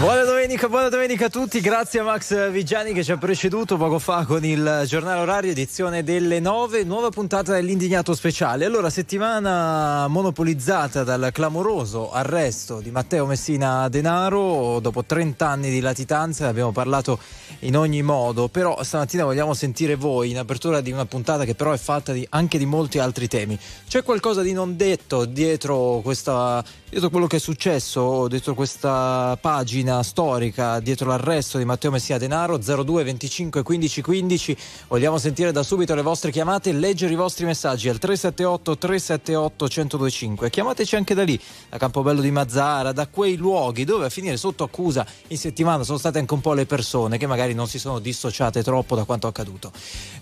Buona domenica, buona domenica a tutti, grazie a Max Vigiani che ci ha preceduto poco fa con il giornale orario, edizione delle 9, nuova puntata dell'indignato speciale. Allora, settimana monopolizzata dal clamoroso arresto di Matteo Messina Denaro, dopo 30 anni di latitanza, ne abbiamo parlato in ogni modo, però stamattina vogliamo sentire voi in apertura di una puntata che però è fatta di, anche di molti altri temi. C'è qualcosa di non detto dietro, questa, dietro quello che è successo, dietro questa pagina? Storica dietro l'arresto di Matteo Messina Denaro 02 25 15 15 vogliamo sentire da subito le vostre chiamate e leggere i vostri messaggi al 378 378 1025 chiamateci anche da lì da Campobello di Mazzara da quei luoghi dove a finire sotto accusa in settimana sono state anche un po' le persone che magari non si sono dissociate troppo da quanto accaduto.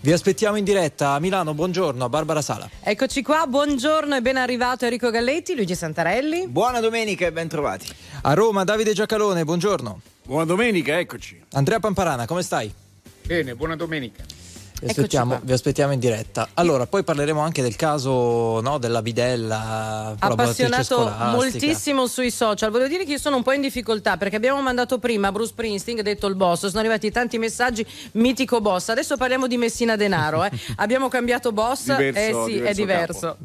Vi aspettiamo in diretta a Milano buongiorno a Barbara Sala. Eccoci qua buongiorno e ben arrivato Enrico Galletti Luigi Santarelli. Buona domenica e ben trovati. A Roma Davide Giacalone buongiorno Buona domenica, eccoci. Andrea Pamparana, come stai? Bene, buona domenica. Vi aspettiamo, vi aspettiamo, in diretta. Allora, poi parleremo anche del caso no, della bidella. Appassionato moltissimo sui social. Volevo dire che io sono un po' in difficoltà perché abbiamo mandato prima Bruce Springsteen, detto il boss. Sono arrivati tanti messaggi, mitico boss. Adesso parliamo di Messina Denaro. Eh. abbiamo cambiato boss. Diverso, eh sì, diverso è diverso.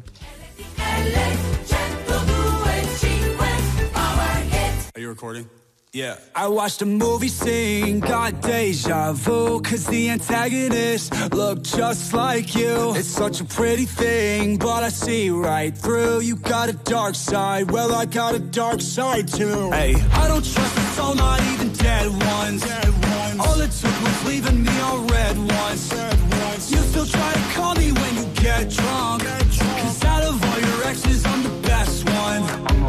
Are you recording? Yeah. I watched a movie scene, got deja vu, cause the antagonist looked just like you. It's such a pretty thing, but I see right through. You got a dark side, well, I got a dark side too. Hey, I don't trust a soul, not even dead ones. Dead ones. All it took was leaving me on red ones. Red ones. You still try to call me when you get drunk. Get drunk. Cause out of all your exes, I'm the best one.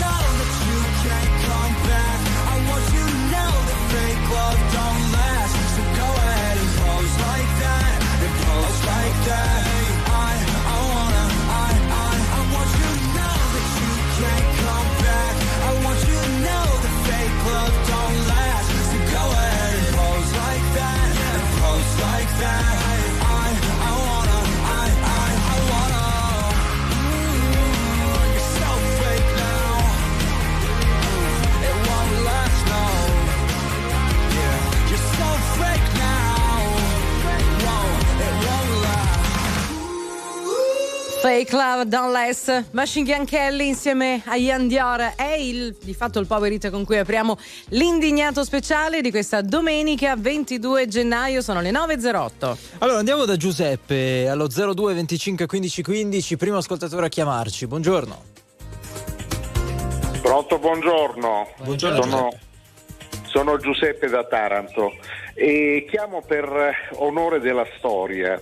Love Don't Less, Machine Gun Kelly insieme a Ian Dior è il, di fatto il power hit con cui apriamo l'indignato speciale di questa domenica 22 gennaio, sono le 9.08. Allora andiamo da Giuseppe allo 02 25 15 15, primo ascoltatore a chiamarci. Buongiorno. Pronto, buongiorno. Buongiorno, Sono, sono Giuseppe da Taranto e chiamo per onore della storia.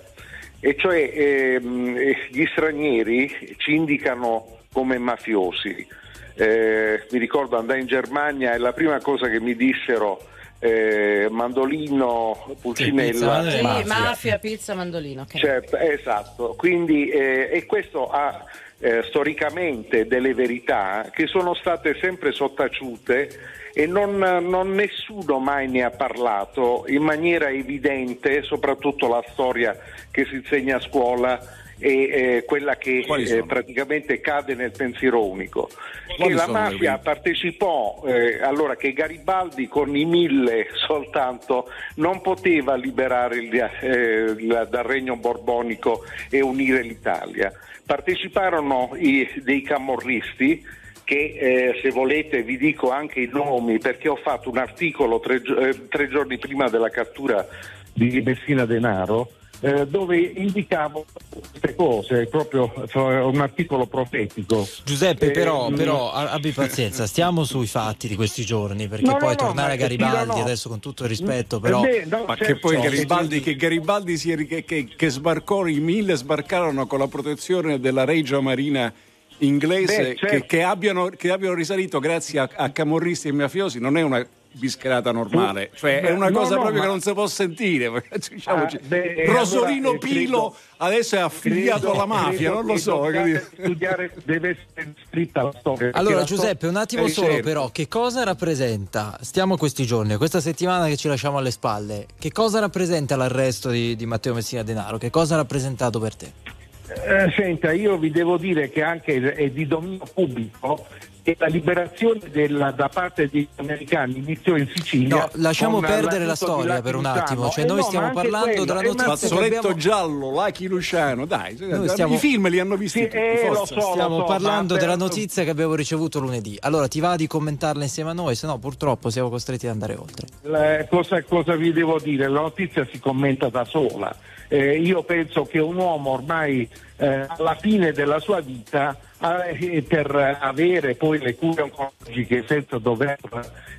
E cioè ehm, gli stranieri ci indicano come mafiosi. Eh, mi ricordo andai in Germania e la prima cosa che mi dissero eh, mandolino, pulcinella, pizza, Sì, mafia. mafia. pizza, mandolino. ok. Certo, esatto. Quindi, eh, e questo ha eh, storicamente delle verità che sono state sempre sottaciute e non, non nessuno mai ne ha parlato in maniera evidente, soprattutto la storia che si insegna a scuola e eh, quella che eh, praticamente cade nel pensiero unico. Quali che la le mafia verità? partecipò, eh, allora che Garibaldi con i mille soltanto non poteva liberare il- eh, il- dal regno borbonico e unire l'Italia. Parteciparono i- dei camorristi che eh, se volete vi dico anche i nomi perché ho fatto un articolo tre, eh, tre giorni prima della cattura di Messina Denaro eh, dove indicavo queste cose, proprio un articolo profetico. Giuseppe, eh, però, però abbi pazienza, stiamo sui fatti di questi giorni, perché no, poi no, tornare a Garibaldi, adesso con tutto il rispetto, però... Beh, no, ma certo, che poi Garibaldi, che Garibaldi si, che, che, che sbarcò, i mille sbarcarono con la protezione della Regia Marina inglese Beh, certo. che, che, abbiano, che, abbiano, risalito grazie a, a camorristi e mafiosi non è una bischerata normale, cioè è una cosa no, proprio ma... che non si può sentire. Diciamoci. Ah, beh, Rosolino allora, Pilo credo, adesso è affiliato credo, alla mafia, non lo so. Studiare, deve essere scritta la storia. Allora, Giuseppe, un attimo solo, certo. però, che cosa rappresenta? Stiamo questi giorni, questa settimana che ci lasciamo alle spalle, che cosa rappresenta l'arresto di, di Matteo Messina Denaro? Che cosa ha rappresentato per te? Eh, senta, io vi devo dire che anche è di dominio pubblico che la liberazione della, da parte degli americani iniziò in Sicilia. No, lasciamo perdere la storia per un attimo. Cioè, eh noi no, stiamo parlando quello, della notizia. Fazzoletto abbiamo... giallo, Lucky Luciano, dai, stiamo... i film li hanno visti. Sì, eh, so, stiamo so, parlando della notizia che abbiamo ricevuto lunedì. Allora, ti va di commentarla insieme a noi? Se no, purtroppo siamo costretti ad andare oltre. La, cosa, cosa vi devo dire? La notizia si commenta da sola. Eh, io penso che un uomo ormai eh, alla fine della sua vita eh, per avere poi le cure oncologiche senza dover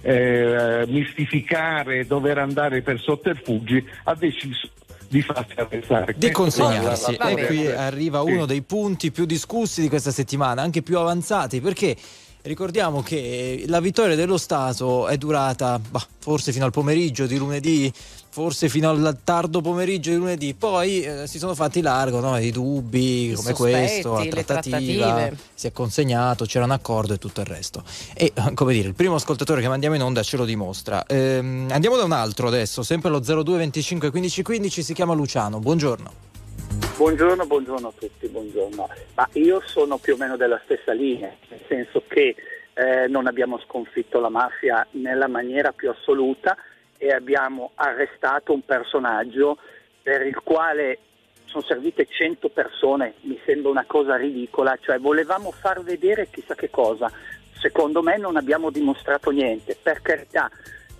eh, mistificare, dover andare per sotterfugi, ha deciso di farsi arrestare. Di consegnarsi. E qui arriva uno dei punti più discussi di questa settimana, anche più avanzati, perché Ricordiamo che la vittoria dello Stato è durata bah, forse fino al pomeriggio di lunedì, forse fino al tardo pomeriggio di lunedì, poi eh, si sono fatti largo no? i dubbi I come questo, la trattativa, si è consegnato, c'era un accordo e tutto il resto. E come dire, il primo ascoltatore che mandiamo in onda ce lo dimostra. Ehm, andiamo da un altro adesso, sempre lo 02 25 15 15, si chiama Luciano. Buongiorno. Buongiorno, buongiorno a tutti, buongiorno. Ma io sono più o meno della stessa linea, nel senso che eh, non abbiamo sconfitto la mafia nella maniera più assoluta e abbiamo arrestato un personaggio per il quale sono servite 100 persone, mi sembra una cosa ridicola, cioè volevamo far vedere chissà che cosa. Secondo me non abbiamo dimostrato niente, per carità,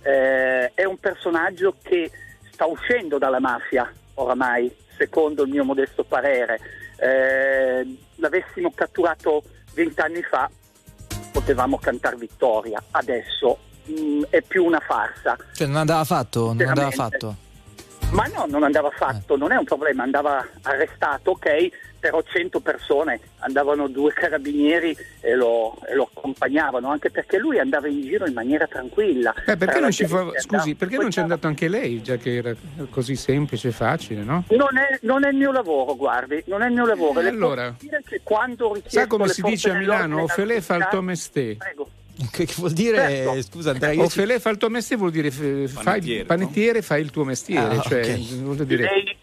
eh, è un personaggio che sta uscendo dalla mafia oramai, secondo il mio modesto parere. Eh, l'avessimo catturato vent'anni fa potevamo cantare vittoria, adesso mh, mm, è più una farsa. Cioè non andava fatto? Non andava fatto? Ma no, non andava fatto, eh. non è un problema, andava arrestato, ok, però 100 persone, andavano due carabinieri e lo, e lo, accompagnavano, anche perché lui andava in giro in maniera tranquilla. Eh, perché non ci fa... Scusi, perché non c'è andato anche lei, già che era così semplice e facile, no? Non è, non è, il mio lavoro, guardi, non è il mio lavoro. Eh, allora, sa come si dice a Milano, Ofele fa il tuo mestiere. Prego. Che, vuol dire, certo. scusa Andrea? Ofele fa il tuo mestiere vuol dire fai panettiere, fai il tuo mestiere, ah, cioè okay. vuol dire... Lei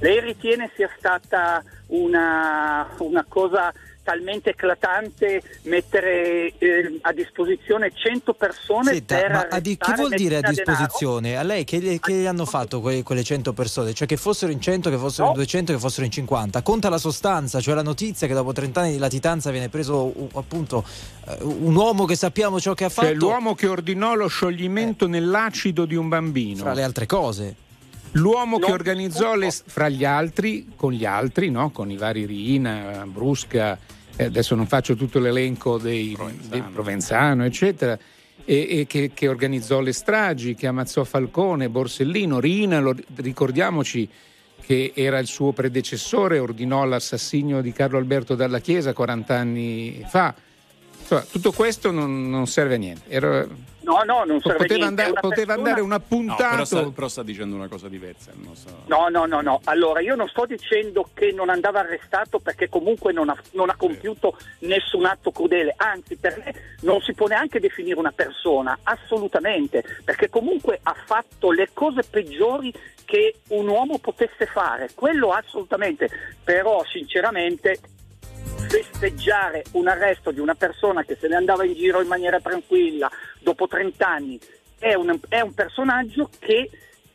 lei ritiene sia stata una, una cosa talmente eclatante mettere eh, a disposizione 100 persone Senta, per ma di, che vuol dire a disposizione? Denaro? A lei che, che gli hanno fatto que, quelle 100 persone? Cioè che fossero in 100, che fossero no. in 200, che fossero in 50? Conta la sostanza, cioè la notizia che dopo 30 anni di latitanza viene preso uh, appunto uh, un uomo che sappiamo ciò che ha fatto. Cioè l'uomo che ordinò lo scioglimento eh. nell'acido di un bambino. Fra le altre cose. L'uomo che organizzò le, fra gli altri, con gli altri, no? con i vari Rina, Brusca, eh, adesso non faccio tutto l'elenco dei Provenzano, dei Provenzano eccetera, e, e che, che, organizzò le stragi, che ammazzò Falcone, Borsellino, Rina, lo, ricordiamoci che era il suo predecessore, ordinò l'assassinio di Carlo Alberto dalla Chiesa 40 anni fa. Insomma, tutto questo non, non serve a niente. Era, No, no, non serve poteva andare, una poteva persona... andare un appuntato. No, però, sta, però, sta, dicendo una cosa diversa. So. No, no, no, no. Allora, io non sto dicendo che non andava arrestato perché comunque non ha, non ha compiuto nessun atto crudele. Anzi, per me non si può neanche definire una persona, assolutamente, perché comunque ha fatto le cose peggiori che un uomo potesse fare. Quello assolutamente. Però, sinceramente, festeggiare un arresto di una persona che se ne andava in giro in maniera tranquilla dopo 30 anni è un, è un personaggio che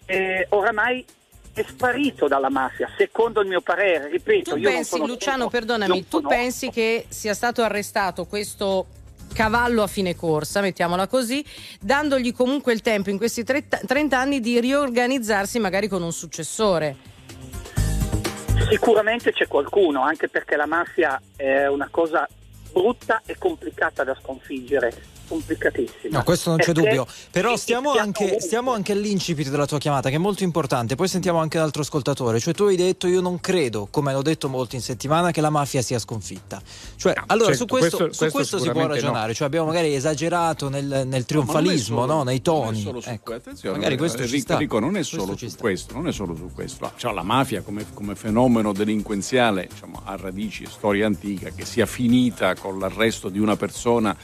eh, oramai è sparito dalla mafia, secondo il mio parere, ripeto. Tu pensi, Luciano, perdonami, tu pensi che sia stato arrestato questo cavallo a fine corsa, mettiamola così, dandogli comunque il tempo in questi 30 anni di riorganizzarsi magari con un successore. Sicuramente c'è qualcuno, anche perché la mafia è una cosa brutta e complicata da sconfiggere complicatissima. No, questo non c'è dubbio. Però stiamo anche, stiamo anche, all'incipit della tua chiamata, che è molto importante. Poi sentiamo anche un altro ascoltatore. Cioè, tu hai detto: Io non credo, come hanno detto molti in settimana, che la mafia sia sconfitta. Cioè, no, allora, certo, su questo, questo, su questo si può ragionare. No. Cioè, abbiamo magari esagerato nel, nel trionfalismo, no, nei toni. Non ecco. que- attenzione, magari questo Enrico, Enrico, non è solo questo su questo, non è solo su questo. Cioè, la mafia come, come fenomeno delinquenziale diciamo, ha radici, storia antica, che sia finita con l'arresto di una persona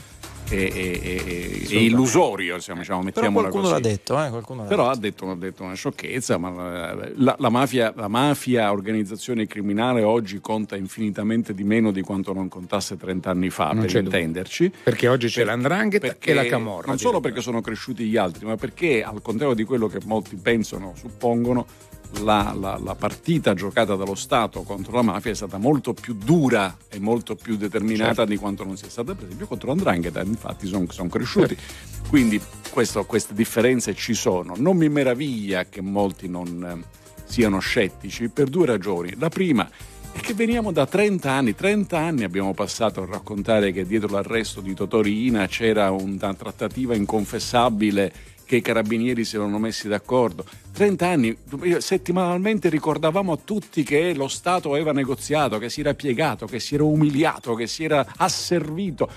è, è, è illusorio, diciamo, diciamo mettiamola qualcuno così. l'ha detto, eh? Però. Ha, detto, ha detto una sciocchezza, ma la, la, mafia, la mafia, organizzazione criminale oggi conta infinitamente di meno di quanto non contasse 30 anni fa, non per intenderci. Perché oggi c'è per, l'andrangheta e la camorra. Non solo perché sono cresciuti gli altri, ma perché al contrario di quello che molti pensano, suppongono, la, la, la, partita giocata dallo Stato contro la mafia è stata molto più dura e molto più determinata certo. di quanto non sia stata per esempio contro l'Andrangheta infatti sono son cresciuti certo. quindi questo, queste differenze ci sono non mi meraviglia che molti non eh, siano scettici per due ragioni la prima è che veniamo da 30 anni, 30 anni abbiamo passato a raccontare che dietro l'arresto di Totorina c'era una trattativa inconfessabile che i carabinieri si erano messi d'accordo. 30 anni, settimanalmente ricordavamo a tutti che lo Stato aveva negoziato, che si era piegato, che si era umiliato, che si era asservito.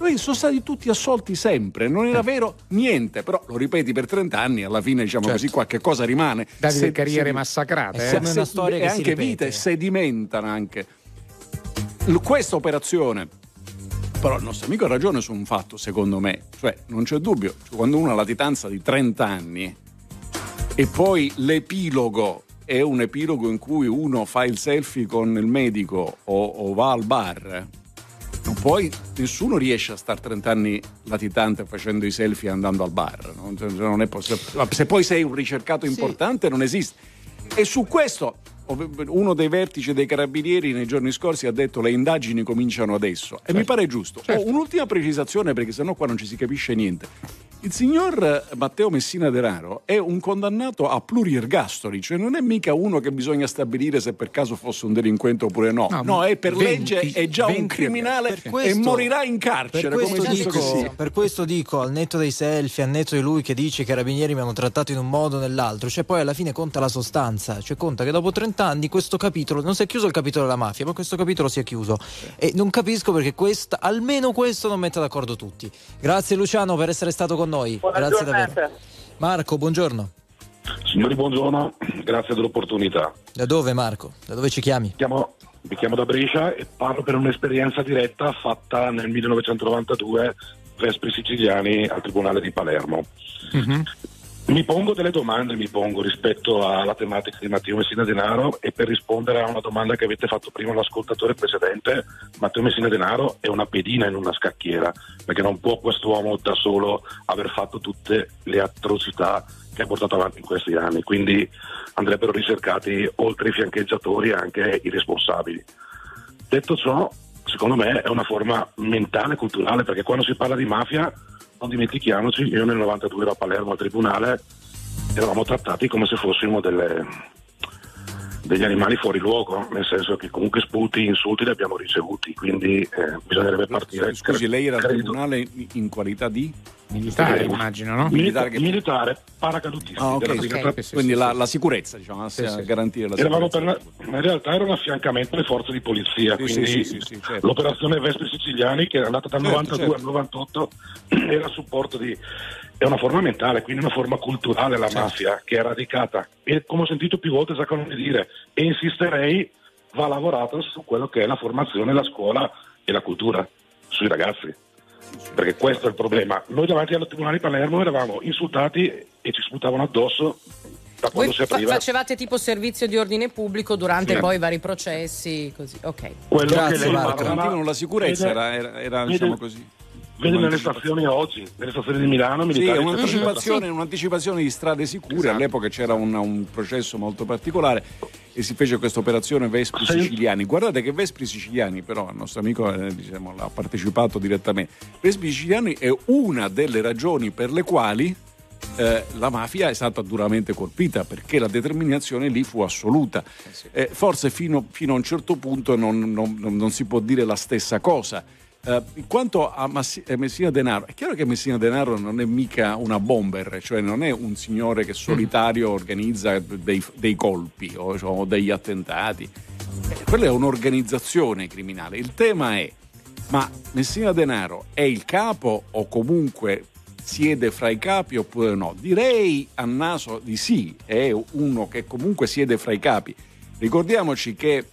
Noi sono stati tutti assolti sempre, non era eh. vero niente, però lo ripeti per 30 anni, alla fine diciamo certo. così qualche cosa rimane. Date se, carriere se, massacrate. È eh? una storia e che anche vite sedimentano anche. Questa operazione però il nostro amico ha ragione su un fatto, secondo me, cioè non c'è dubbio, cioè, quando uno ha latitanza di 30 anni e poi l'epilogo è un epilogo in cui uno fa il selfie con il medico o, o va al bar, non poi nessuno riesce a stare 30 anni latitante facendo i selfie andando al bar. Non, cioè, non è possibile. Se poi sei un ricercato importante sì. non esiste. E su questo uno dei vertici dei carabinieri nei giorni scorsi ha detto le indagini cominciano adesso e certo. mi pare giusto. Certo. Oh, un'ultima precisazione perché sennò qua non ci si capisce niente. Il signor Matteo Messina Denaro è un condannato a pluriergastoli, cioè non è mica uno che bisogna stabilire se per caso fosse un delinquente oppure no. No, no è per 20, legge, è già un criminale questo, e morirà in carcere. Per questo, dico, per questo, dico, al netto dei selfie, al netto di lui che dice che i carabinieri mi hanno trattato in un modo o nell'altro, cioè poi alla fine conta la sostanza, cioè conta che dopo 30 anni questo capitolo, non si è chiuso il capitolo della mafia, ma questo capitolo si è chiuso. E non capisco perché questa, almeno questo non mette d'accordo tutti. Grazie Luciano per essere stato con noi. Buona Grazie giornata. davvero. Marco, buongiorno. Signori, buongiorno, grazie dell'opportunità. Da dove Marco? Da dove ci chiami? Chiamo, mi chiamo da Brescia e parlo per un'esperienza diretta fatta nel 1992 Vespri Siciliani al Tribunale di Palermo. Uh-huh. Mi pongo delle domande, mi pongo rispetto alla tematica di Matteo Messina Denaro e per rispondere a una domanda che avete fatto prima l'ascoltatore precedente, Matteo Messina Denaro è una pedina in una scacchiera, perché non può quest'uomo da solo aver fatto tutte le atrocità che ha portato avanti in questi anni, quindi andrebbero ricercati oltre i fiancheggiatori anche i responsabili. Detto ciò, secondo me è una forma mentale, culturale, perché quando si parla di mafia non dimentichiamoci, io nel 92 ero a Palermo al tribunale, eravamo trattati come se fossimo delle, degli animali fuori luogo, nel senso che comunque sputi, insulti li abbiamo ricevuti, quindi eh, bisognerebbe partire. Scusi, lei era al tribunale in qualità di? Militare, immagino, no? Militare, che... militare paracadutista. Ah, okay, okay. Quindi la, la, sicurezza, diciamo, sì, a garantire la sicurezza. La, in realtà era un affiancamento alle forze di polizia, sì, quindi sì, certo. l'operazione Vespri Siciliani, che è andata dal certo, 92 certo. al 98, era a supporto di... È una forma mentale, quindi una forma culturale la certo. mafia, che è radicata. E come ho sentito più volte Zaccanoni dire, e insisterei, va lavorato su quello che è la formazione, la scuola e la cultura, sui ragazzi perché questo è il problema. Noi davanti al Tribunale di Palermo eravamo insultati e ci sputavano addosso da quando Voi si apriva. facevate tipo servizio di ordine pubblico durante sì. poi i vari processi, così. Ok. Quello Grazie, che Marco. Garantivano la sicurezza, vede, era, era vede, diciamo così. Vede nelle stazioni oggi, nelle stazioni di Milano, sì, un'anticipazione, un'anticipazione, di strade sicure. Esatto. All'epoca c'era un, un processo molto particolare e si fece questa operazione Vespri sì. Siciliani. Guardate che Vespri Siciliani, però, il nostro amico eh, diciamo, ha partecipato direttamente. Vespri Siciliani è una delle ragioni per le quali eh, la mafia è stata duramente colpita perché la determinazione lì fu assoluta. Eh, eh forse fino, fino, a un certo punto non, non, non si può dire la stessa cosa. Uh, quanto a Massi- Messina Denaro, è chiaro che Messina Denaro non è mica una bomber, cioè non è un signore che solitario organizza dei, dei colpi o, o, degli attentati. Eh, quella è un'organizzazione criminale. Il tema è, ma Messina Denaro è il capo o comunque siede fra i capi oppure no? Direi a naso di sì, è uno che comunque siede fra i capi. Ricordiamoci che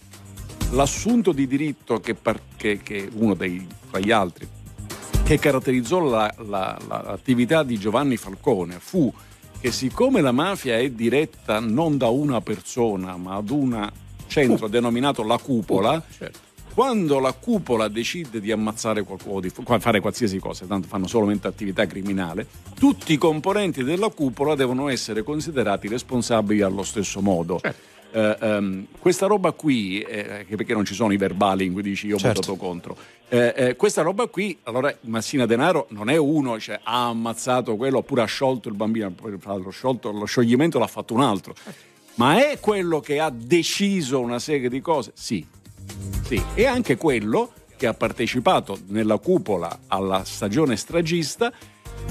l'assunto di diritto che, che, che uno dei, fra gli altri che caratterizzò la, la, la, l'attività di Giovanni Falcone fu che siccome la mafia è diretta non da una persona ma ad un centro uh. denominato la cupola, uh, certo. quando la cupola decide di ammazzare qualcuno, di fare qualsiasi cosa, tanto fanno solamente attività criminale, tutti i componenti della cupola devono essere considerati responsabili allo stesso modo. Certo Uh, um, questa roba qui, eh, perché non ci sono i verbali in cui dici io ho certo. votato contro, eh, eh, questa roba qui, allora Massina Denaro non è uno, cioè ha ammazzato quello oppure ha sciolto il bambino, lo, sciolto, lo scioglimento l'ha fatto un altro, ma è quello che ha deciso una serie di cose? Sì, sì, e anche quello che ha partecipato nella cupola alla stagione stragista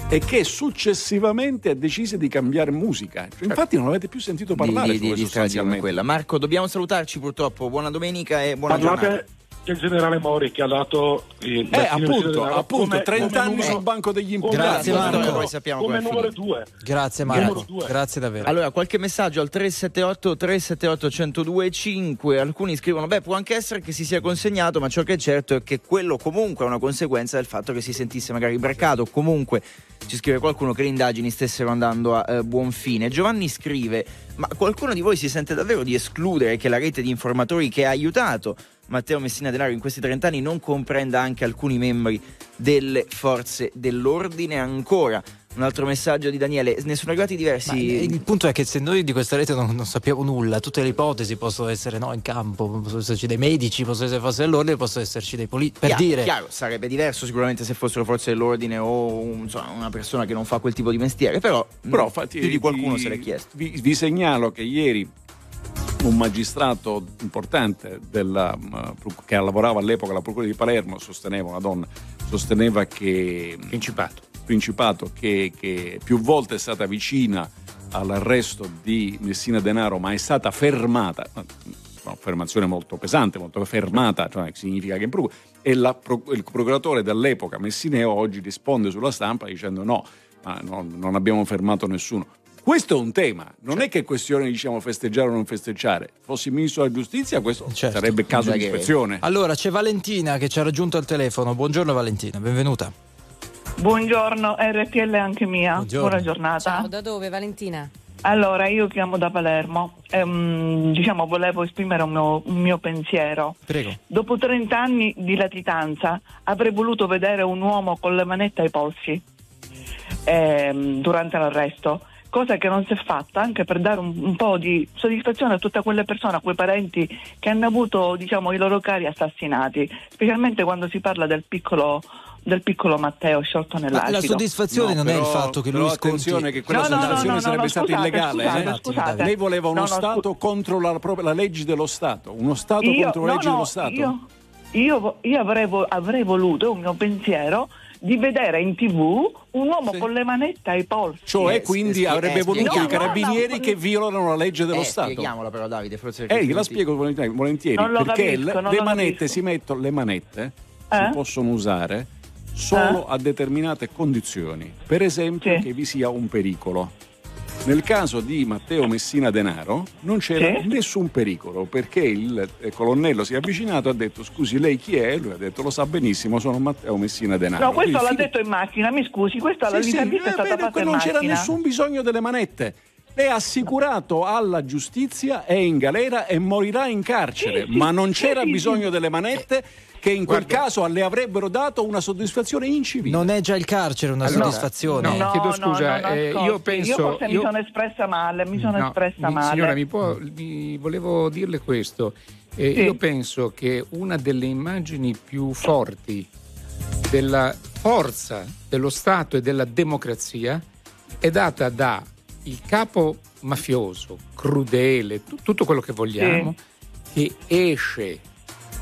e che successivamente ha deciso di cambiare musica. Cioè, infatti non avete più sentito parlare di, di, di, di quella. Marco, dobbiamo salutarci purtroppo. Buona domenica e buona Parlate, giornata il generale Mori che ha dato eh, eh appunto, appunto come, 30 come anni numero, sul banco degli imputati grazie Marco. noi sappiamo come numero 2 grazie Marco. grazie. grazie davvero. Allora qualche messaggio al 378 378 102 5 alcuni scrivono beh può anche essere che si sia consegnato ma ciò che è certo è che quello comunque è una conseguenza del fatto che si sentisse magari braccato comunque ci scrive qualcuno che le indagini stessero andando a eh, buon fine. Giovanni scrive ma qualcuno di voi si sente davvero di escludere che la rete di informatori che ha aiutato Matteo Messina Denaro in questi 30 anni non comprenda anche alcuni membri delle forze dell'ordine ancora. Un altro messaggio di Daniele, ne sono arrivati diversi. Ma il punto è che se noi di questa rete non, non sappiamo nulla, tutte le ipotesi possono essere no, in campo, possono esserci dei medici, possono essere forze dell'ordine, possono esserci dei politici. Per chiaro, dire. Chiaro, sarebbe diverso sicuramente se fossero forze dell'ordine o un, insomma, una persona che non fa quel tipo di mestiere, però, però fatti, più di qualcuno ti, se l'è chiesto. Vi, vi segnalo che ieri un magistrato importante della, che lavorava all'epoca alla Procura di Palermo sosteneva, una donna, sosteneva che Principato, Principato che, che più volte è stata vicina all'arresto di Messina Denaro ma è stata fermata un'affermazione molto pesante, molto fermata, cioè significa che in procura, e la, il procuratore dell'epoca Messineo oggi risponde sulla stampa dicendo no, no non abbiamo fermato nessuno. Questo è un tema, non certo. è che è questione diciamo festeggiare o non festeggiare. Fossi ministro della giustizia, questo certo. sarebbe caso di ispezione. Allora, c'è Valentina che ci ha raggiunto al telefono. Buongiorno Valentina, benvenuta. Buongiorno, RTL anche mia. Buongiorno. Buona giornata. Ciao, da dove Valentina? Allora, io chiamo da Palermo. Ehm, diciamo, volevo esprimere un mio, un mio, pensiero. Prego. Dopo 30 anni di latitanza avrei voluto vedere un uomo con le manette ai polsi ehm, durante l'arresto cosa che non si è fatta anche per dare un, un, po' di soddisfazione a tutte quelle persone, a quei parenti che hanno avuto diciamo, i loro cari assassinati, specialmente quando si parla del piccolo del piccolo Matteo sciolto nell'acido. la soddisfazione no, non però, è il fatto che lui sconti... attenzione che quella no, soddisfazione no, sarebbe stata scusate, illegale. Scusate, eh? scusate. Lei voleva uno Stato scu... contro la, la, legge dello Stato, uno Stato io, contro le leggi dello Stato. Io, io, io avrei, avrei voluto, un mio pensiero, di vedere in tv un uomo sì. con le manette ai polsi. Cioè, quindi eh, avrebbe eh, voluto i carabinieri no, no, che violano la legge dello eh, Stato. Spieghiamola però, Davide. Forse eh, la spiego volentieri. perché capisco, le, manette si mettono, le manette si eh? possono usare solo eh? a determinate condizioni. Per esempio, sì. che vi sia un pericolo. Nel caso di Matteo Messina Denaro non c'era sì? nessun pericolo perché il colonnello si è avvicinato e ha detto scusi lei chi è? Lui ha detto lo sa benissimo sono Matteo Messina Denaro. No questo Quindi, l'ha detto in macchina mi scusi questa sì, l'intervista sì, è stata fatta in non macchina. Non c'era nessun bisogno delle manette è assicurato alla giustizia, è in galera e morirà in carcere, ma non c'era bisogno delle manette che in quel Guarda. caso le avrebbero dato una soddisfazione incivile. Non è già il carcere una allora, soddisfazione. No, no, chiedo scusa, no, eh, io penso... Io forse io... mi sono espressa male, mi sono espressa mi, male. Signora, mi, può, mi volevo dirle questo. Eh, sì. Io penso che una delle immagini più forti della forza dello Stato e della democrazia è data da il capo mafioso, crudele, t- tutto quello che vogliamo, sì. che esce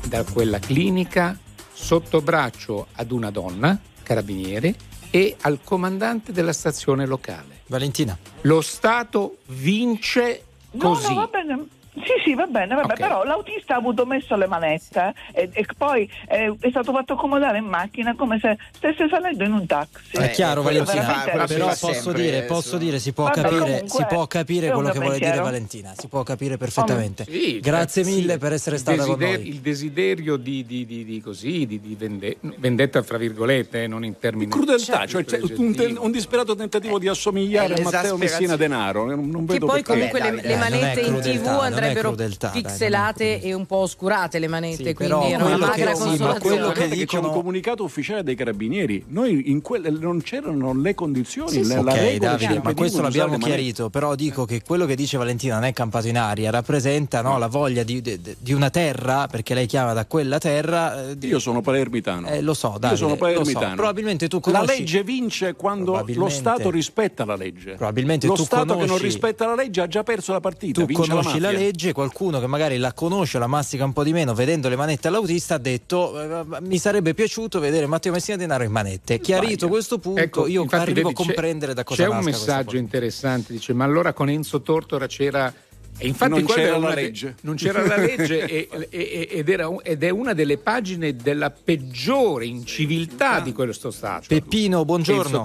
da quella clinica sotto braccio ad una donna, carabiniere, e al comandante della stazione locale. Valentina. Lo Stato vince così. No, no, va bene. Sì, sì, va bene, vabbè, okay. però l'autista ha avuto messo le manette e, e poi è, è, stato fatto accomodare in macchina come se stesse salendo in un taxi. È chiaro, eh, Valentina, però posso dire, posso dire, si può capire, comunque, si può capire quello che vuole dire Valentina, si può capire perfettamente. Sì, Grazie certo, mille sì. per essere stata desider- con noi. Il desiderio di, di, di, di così, di, vende- vendetta fra virgolette, eh, non in termini... Crudeltà, cioè, cioè un, te- un, disperato tentativo di assomigliare a Matteo Messina Denaro. Non, non che poi comunque le, le manette in tv andrebbero crudeltà, pixelate dai, e un po' oscurate le manette, sì, quindi era una magra che, sì, ma quello che dicono... c'è un comunicato ufficiale dei carabinieri. Noi in quelle non c'erano le condizioni, sì, sì. ok, Davide, ma questo l'abbiamo chiarito, però dico che quello che dice Valentina non è campato in aria, rappresenta no, la voglia di, di, di, una terra, perché lei chiama da quella terra. Eh, Io sono palermitano. Eh, lo so, Davide, Io sono palermitano. So. Probabilmente tu conosci... La legge vince quando lo Stato rispetta la legge. Probabilmente lo tu Stato conosci... che non rispetta la legge ha già perso la partita. Tu conosci la, la legge, qualcuno che magari la conosce, la mastica un po' di meno, vedendo le manette all'autista, ha detto eh, mi sarebbe piaciuto vedere Matteo Messina Denaro in manette. Chiarito questo punto, ecco, io arrivo a comprendere da cosa C'è un messaggio interessante, dice ma allora con Enzo Tortora c'era... E infatti non c'era la legge. non c'era la legge e, e, ed, era, ed, è una delle pagine della peggiore inciviltà di questo Stato. Peppino, buongiorno.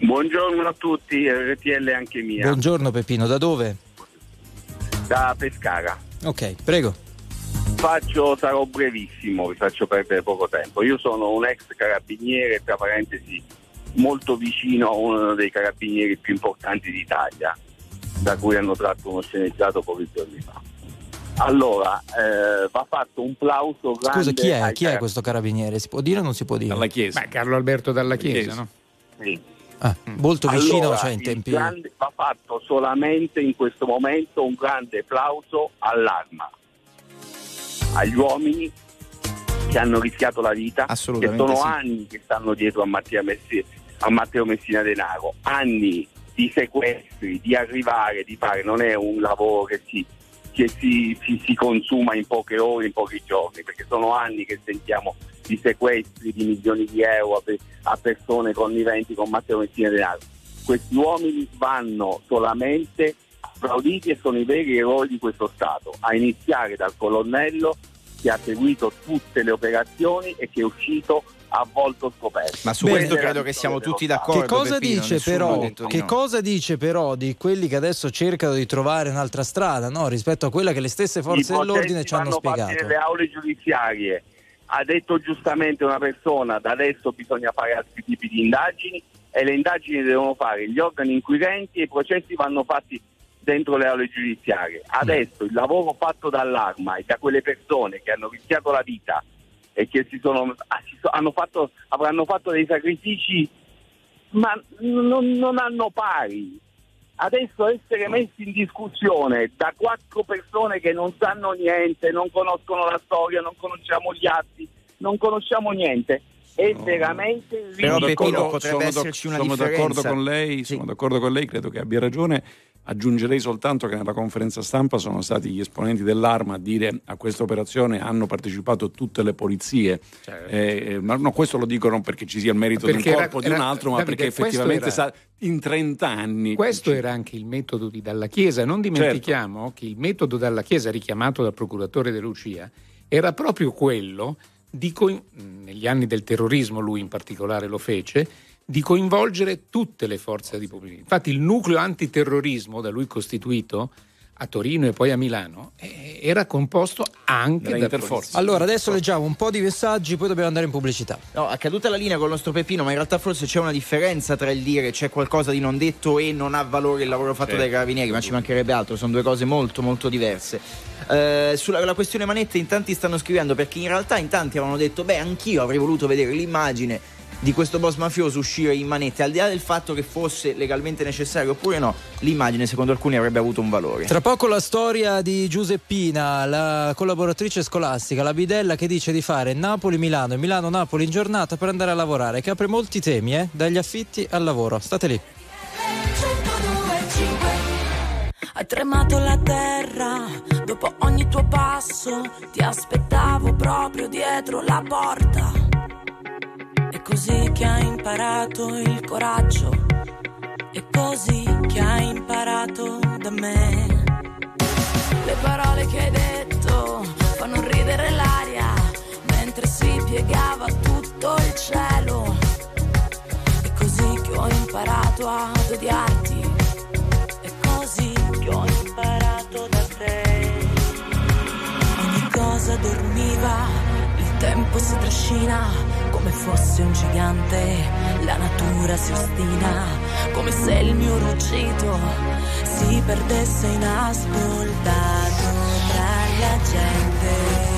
Buongiorno a tutti, RTL anche mia. Buongiorno Peppino, da dove? Da Pescara. Ok, prego. Faccio, sarò brevissimo, vi faccio perdere poco tempo. Io sono un ex carabiniere, tra parentesi, molto vicino a uno dei carabinieri più importanti d'Italia, da cui hanno tratto uno sceneggiato pochi giorni fa. Allora, eh, va fatto un plauso grande. Scusa, chi è, chi è questo carabiniere? Si può dire o non si può dire? Dalla Chiesa. Beh, Carlo Alberto Dalla Chiesa, Chiesa. no? Sì. Ah, molto vicino, allora, cioè in tempi. Grande, va fatto solamente in questo momento un grande applauso all'arma, agli uomini che hanno rischiato la vita, che sono sì. anni che stanno dietro a Matteo, Messi, a Matteo Messina Denaro, anni di sequestri, di arrivare, di fare, non è un lavoro che si che si, si, si, consuma in poche ore, in pochi giorni, perché sono anni che sentiamo di sequestri di milioni di euro a, a persone conniventi con Matteo Messina Denaro. Questi uomini vanno solamente applauditi e sono i veri eroi di questo Stato, a iniziare dal colonnello che ha seguito tutte le operazioni e che è uscito a volto scoperto. Ma su Bene, questo credo che siamo tutti d'accordo. Che cosa, Peppino, dice però, che no. cosa dice però di quelli che adesso cercano di trovare un'altra strada no? rispetto a quella che le stesse forze dell'ordine ci hanno spiegato? Le aule giudiziarie ha detto giustamente una persona da adesso bisogna fare altri tipi di indagini e le indagini devono fare gli organi inquirenti e i processi vanno fatti dentro le aule giudiziarie. Adesso il lavoro fatto dall'arma e da quelle persone che hanno rischiato la vita e che si sono, hanno fatto, avranno fatto dei sacrifici ma non, non hanno pari. Adesso essere messi in discussione da quattro persone che non sanno niente, non conoscono la storia, non conosciamo gli atti, non conosciamo niente, è no. veramente ridicolo. Però sono, sono d'accordo con lei, sì. sono d'accordo con lei, credo che abbia ragione. Aggiungerei soltanto che nella conferenza stampa sono stati gli esponenti dell'arma a dire a questa operazione hanno partecipato tutte le polizie. Certo. Eh, eh ma no, questo lo dico non perché ci sia il merito di un corpo o di un altro, ma perché effettivamente era, sa, in 30 anni. Questo era anche il metodo di Dalla Chiesa. Non dimentichiamo certo. che il metodo Dalla Chiesa, richiamato dal procuratore De Lucia, era proprio quello di co- negli anni del terrorismo, lui in particolare lo fece di coinvolgere tutte le forze di pubblico. Infatti il nucleo antiterrorismo da lui costituito a Torino e poi a Milano eh, era composto anche da Interforce. Allora, adesso leggiamo un po' di messaggi, poi dobbiamo andare in pubblicità. No, è caduta la linea con il nostro Peppino, ma in realtà forse c'è una differenza tra il dire c'è qualcosa di non detto e non ha valore il lavoro fatto sì. dai carabinieri, ma ci mancherebbe altro, sono due cose molto molto diverse. Eh, sulla questione manette in tanti stanno scrivendo perché in realtà in tanti avevano detto beh anch'io avrei voluto vedere l'immagine di questo boss mafioso uscire in manette, al di là del fatto che fosse legalmente necessario oppure no, l'immagine secondo alcuni avrebbe avuto un valore. Tra poco la storia di Giuseppina, la collaboratrice scolastica, la bidella che dice di fare Napoli-Milano e Milano-Napoli in giornata per andare a lavorare, che apre molti temi, eh? dagli affitti al lavoro. State lì. Hai tremato la terra dopo ogni tuo passo, ti aspettavo proprio dietro la porta è così che hai imparato il coraggio, è così che hai imparato da me. Le parole che hai detto fanno ridere l'aria mentre si piegava tutto il cielo. È così che ho imparato ad odiarti, è così che ho imparato da te. Ogni cosa dormiva, tempo si trascina come fosse un gigante, la natura si ostina, come se il mio ruggito si perdesse inascoltato tra la gente.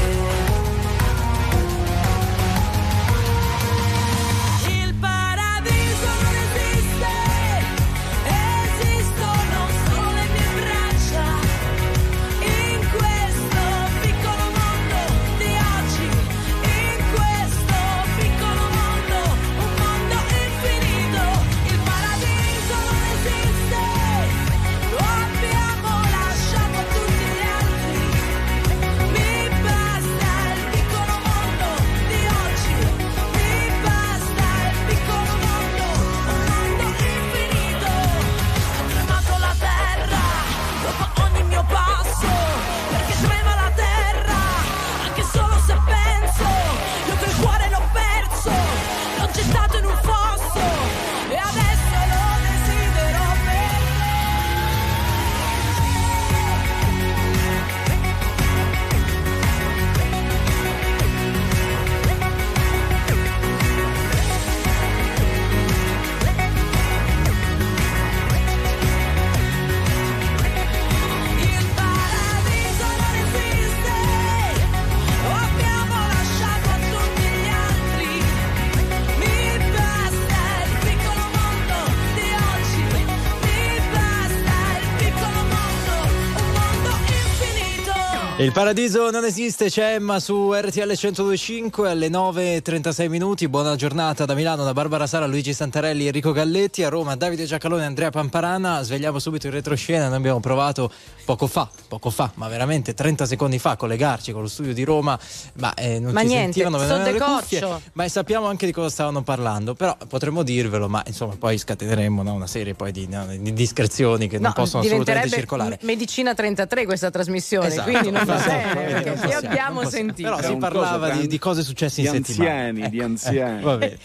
paradiso non esiste, c'è Emma su RTL 1025 alle 9.36 minuti. Buona giornata da Milano, da Barbara Sara, Luigi Santarelli, Enrico Galletti, a Roma Davide Giacalone, Andrea Pamparana. Svegliamo subito in retroscena, noi abbiamo provato poco fa, poco fa, ma veramente 30 secondi fa a collegarci con lo studio di Roma, ma eh, non ma ci niente, sentivano, le cuffie, ma sappiamo anche di cosa stavano parlando, però potremmo dirvelo, ma insomma poi scateneremo no, una serie poi di, no, di discrezioni che no, non possono assolutamente circolare. Medicina 33 questa trasmissione, esatto. quindi non bene, perché possiamo, abbiamo sentito. Però si parlava di, di, cose successe di in anziani, settimana. di ecco, anziani. Eh, va bene.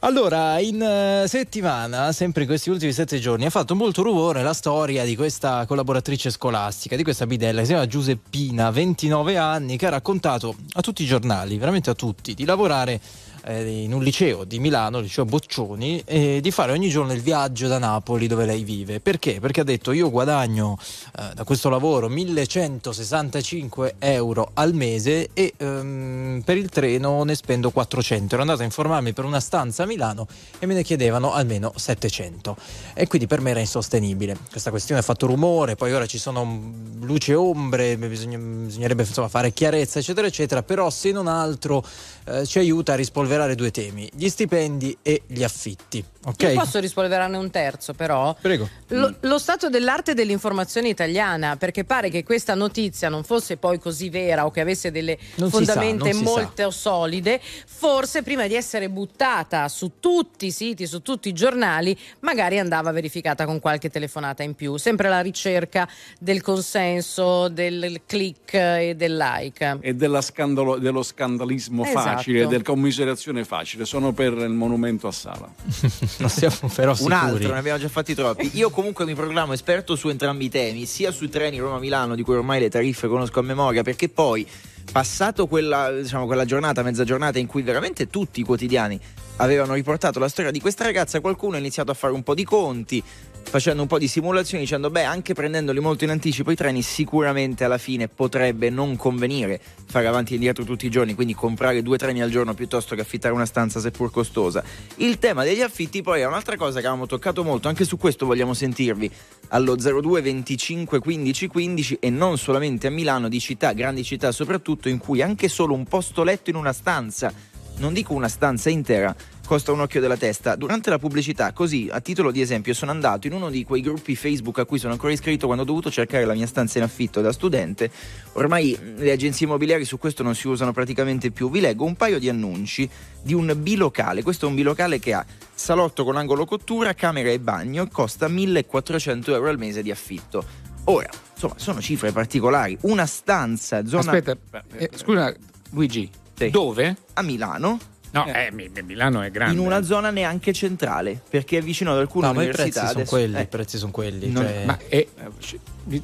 Allora, in uh, settimana, sempre in questi ultimi sette giorni, ha fatto molto rumore la storia di questa collaboratrice scolastica, di questa bidella che si chiama Giuseppina, 29 anni, che ha raccontato a tutti i giornali, veramente a tutti, di lavorare eh, in un liceo di Milano, il liceo Boccioni, e di fare ogni giorno il viaggio da Napoli dove lei vive. Perché? Perché ha detto io guadagno eh, da questo lavoro 1165 euro al mese e ehm, per il treno ne spendo 400. Ero andato a informarmi per una stanza a Milano e me ne chiedevano almeno 700 e quindi per me era insostenibile. Questa questione ha fatto rumore, poi ora ci sono luce e ombre, bisognerebbe insomma, fare chiarezza eccetera eccetera, però se non altro eh, ci aiuta a rispolverare due temi, gli stipendi e gli affitti. Okay? Io posso rispolverarne un terzo però? Prego. Lo, lo, stato dell'arte dell'informazione italiana, perché pare che questa notizia non fosse poi così vera o che avesse delle non fondamenta sa, molto solide, forse prima di essere buttata su tutti i siti, su tutti i giornali, magari andava verificata con qualche telefonata in più, sempre alla ricerca del consenso, del click e del like. E scandalo, dello scandalismo esatto. Facile, della commiserazione facile, sono per il monumento a Sala. non siamo però sicuri. Un altro, ne abbiamo già fatti troppi. Io comunque mi proclamo esperto su entrambi i temi, sia sui treni Roma-Milano, di cui ormai le tariffe conosco a memoria, perché poi, passato quella, diciamo, quella giornata, mezza giornata in cui veramente tutti i quotidiani avevano riportato la storia di questa ragazza, qualcuno ha iniziato a fare un po' di conti, facendo un po' di simulazioni dicendo beh anche prendendoli molto in anticipo i treni sicuramente alla fine potrebbe non convenire fare avanti e indietro tutti i giorni quindi comprare due treni al giorno piuttosto che affittare una stanza seppur costosa. Il tema degli affitti poi è un'altra cosa che avevamo toccato molto anche su questo vogliamo sentirvi. Allo 02 25 15 15 e non solamente a Milano di città grandi città soprattutto in cui anche solo un posto letto in una stanza non dico una stanza intera costa un occhio della testa. Durante la pubblicità, così a titolo di esempio, sono andato in uno di quei gruppi Facebook a cui sono ancora iscritto quando ho dovuto cercare la mia stanza in affitto da studente. Ormai le agenzie immobiliari su questo non si usano praticamente più. Vi leggo un paio di annunci di un bilocale. Questo è un bilocale che ha salotto con angolo cottura, camera e bagno e costa 1400 euro al mese di affitto. Ora, insomma, sono cifre particolari. Una stanza, zona. Aspetta, eh, scusa, Luigi, sì. dove? A Milano. No, eh, Milano è grande. In una zona neanche centrale, perché è vicino ad alcune no, università. Ma i prezzi sono quelli, eh. i prezzi sono quelli. Non, cioè... Ma è,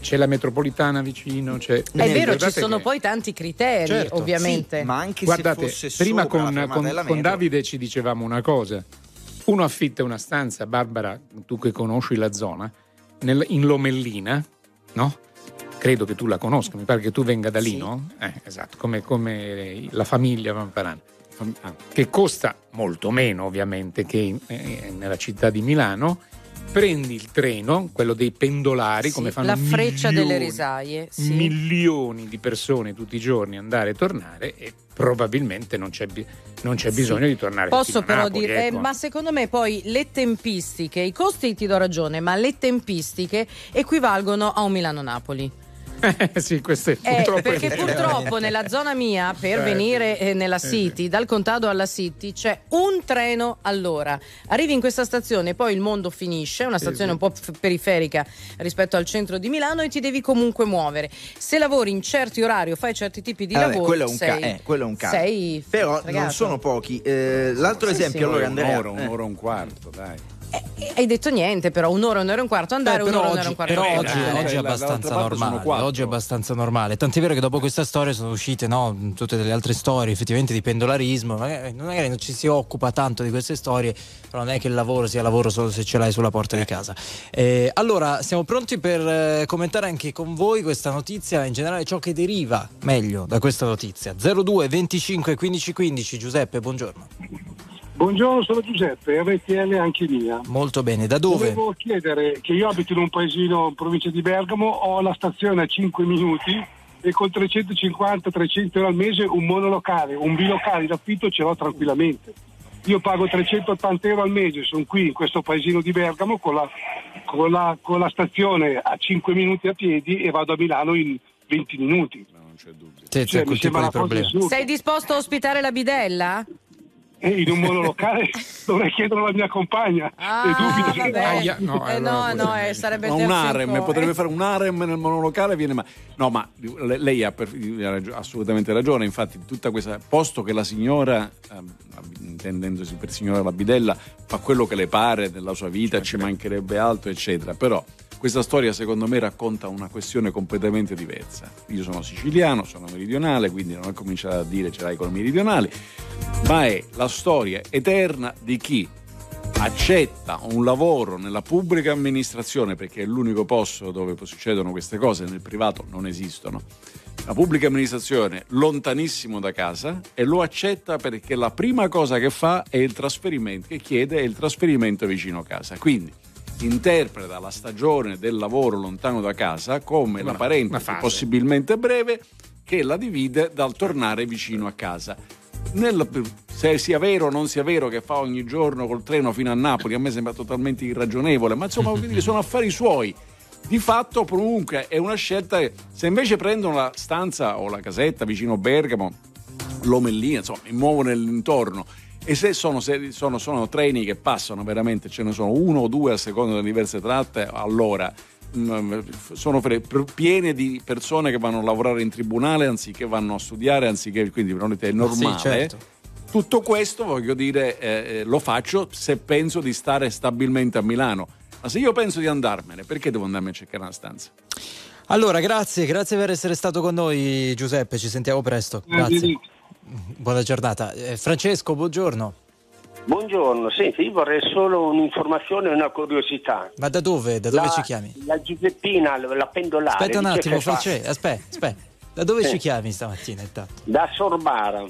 c'è la metropolitana vicino. C'è... È vero, ci sono che... poi tanti criteri, certo. ovviamente. Sì, ma anche Guardate, se fosse prima con, con, con Davide ci dicevamo una cosa. Uno affitta una stanza, Barbara, tu che conosci la zona, nel, in Lomellina, no? Credo che tu la conosca, mi pare che tu venga da lì, Sì. no? Eh, esatto, come, come la famiglia Vamparana che costa molto meno ovviamente che in- eh, nella città di Milano. Prendi il treno, quello dei pendolari, Sì, come fanno la freccia milioni, delle risaie, sì. milioni di persone tutti i giorni andare e tornare e probabilmente non c'è, non c'è bisogno di tornare Posso però Napoli, dire, eh, ecco. ma secondo me poi le tempistiche, i costi ti do ragione, ma le tempistiche equivalgono a un Milano-Napoli. Sì, questo è Eh, purtroppo perché è- purtroppo nella zona mia, per Eh, venire eh, nella Eh. City, dal contado alla City, c'è un treno all'ora. Arrivi in questa stazione, poi il mondo finisce, è una stazione sì. un po' f- periferica rispetto al centro di Milano e ti devi comunque muovere. Se lavori in certi orari o fai certi tipi di Eh, vabbè, lavoro, quello è un, sei, ca- eh, quello è un caso. sei Però non fregato. sono pochi. Eh, l'altro Sì, esempio, sì. allora, Andrea. un'ora, eh. un'ora e un quarto, dai. Eh, Hai detto niente, però un'ora, un'ora e un quarto andare, però un'ora, un'ora e oggi, un quarto però oggi- oggi è Eh, abbastanza normale. Oggi è abbastanza normale. Tant'è vero che dopo questa storia sono uscite no, tutte delle altre storie, effettivamente di pendolarismo. Magari, magari non ci si occupa tanto di queste storie, però non è che il lavoro sia lavoro solo se ce l'hai sulla porta di casa. Eh, allora, siamo pronti per eh, commentare anche con voi questa notizia, in generale ciò che deriva meglio da questa notizia. 02 25 15 15. Giuseppe, buongiorno. Buongiorno, sono Giuseppe, RTL anche mia. Molto bene, da dove? Volevo chiedere che io abito in un paesino in provincia di Bergamo, ho la stazione a 5 minuti e con 350-300 euro al mese un monolocale, un bilocale d'affitto ce l'ho tranquillamente. Io pago 380 euro al mese, sono qui in questo paesino di Bergamo con la, con la- con la stazione a 5 minuti a piedi e vado a Milano in 20 minuti. Non c'è dubbio. Sì, Cioè, c'è quel tipo di problema. assurda. Sei disposto a ospitare la bidella? In un monolocale dovrei chiedere alla mia compagna. Ah, e dubito vabbè. che Aia, no, eh, no, no, eh, sarebbe No, un harem, potrebbe fare un harem nel monolocale. Viene ma... No, ma le- lei ha, per- ha assolutamente ragione. Infatti, tutta questa posto che la signora, ehm, intendendosi per signora la bidella, fa quello che le pare della sua vita, ci mancherebbe altro, eccetera. Però questa storia, secondo me, racconta una questione completamente diversa. Io sono siciliano, sono meridionale, quindi non ho cominciato a dire ce l'hai con i meridionali, ma è la storia eterna di chi accetta un lavoro nella pubblica amministrazione perché è l'unico posto dove succedono queste cose, nel privato non esistono. La pubblica amministrazione lontanissimo da casa e lo accetta perché la prima cosa che fa è il trasferimento, che chiede è il trasferimento vicino a casa. Quindi interpreta la stagione del lavoro lontano da casa come la Una- parentesi una fase. possibilmente breve che la divide dal tornare vicino a casa. Nel- se sia vero o non sia vero che fa ogni giorno col treno fino a Napoli, a me sembra totalmente irragionevole, ma insomma sono affari suoi. Di fatto comunque è una scelta che se invece prendono la stanza o la casetta vicino Bergamo, Lomellina, insomma, mi muovo nell'intorno e se sono, se sono- sono treni che passano veramente, ce ne sono uno o due a seconda delle diverse tratte, allora mm, sono piene di persone che vanno a lavorare in tribunale anziché vanno a studiare, anziché quindi è normale. Sì, certo. Tutto questo, voglio dire, eh, eh, lo faccio se penso di stare stabilmente a Milano. Ma se io penso di andarmene, perché devo andarmi a cercare una stanza? Allora, grazie, grazie per essere stato con noi Giuseppe, ci sentiamo presto. Grazie. Buona giornata. Eh, Francesco, buongiorno. Buongiorno, senti, io vorrei solo un'informazione e una curiosità. Ma da dove? Da dove La- ci chiami? La Giuseppina, la pendolare. Aspetta un attimo, Francesco, aspetta, aspetta. Da dove Sì. ci chiami stamattina intanto? Da Sorbara.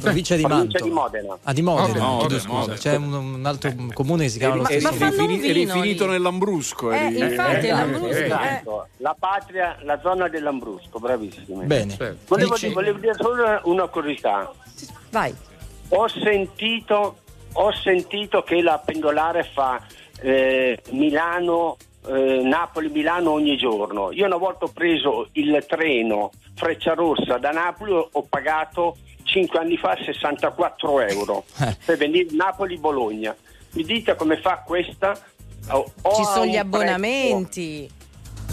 Provincia di Provincia Mantova. di Modena. Ah, di Modena, Modena, chiedo Modena, scusa. Modena. C'è un, un altro comune che si chiama lo Eri- stesso. eri- eri- eri finito nell'Ambrusco. Eh, infatti, eh, l'Ambrusco, eh, Esatto, La patria, la zona dell'Ambrusco, bravissimi. Bene. Volevo, Dici- volevo dire solo una, una curiosità. Vai. Ho sentito, ho sentito che la pendolare fa eh, Milano, eh, Napoli-Milano ogni giorno. Io una volta ho preso il treno Frecciarossa da Napoli, ho pagato 5 anni fa 64 euro Eh. per venire Napoli-Bologna. Mi dite come fa questa? O- o Ci sono gli prezzo- abbonamenti.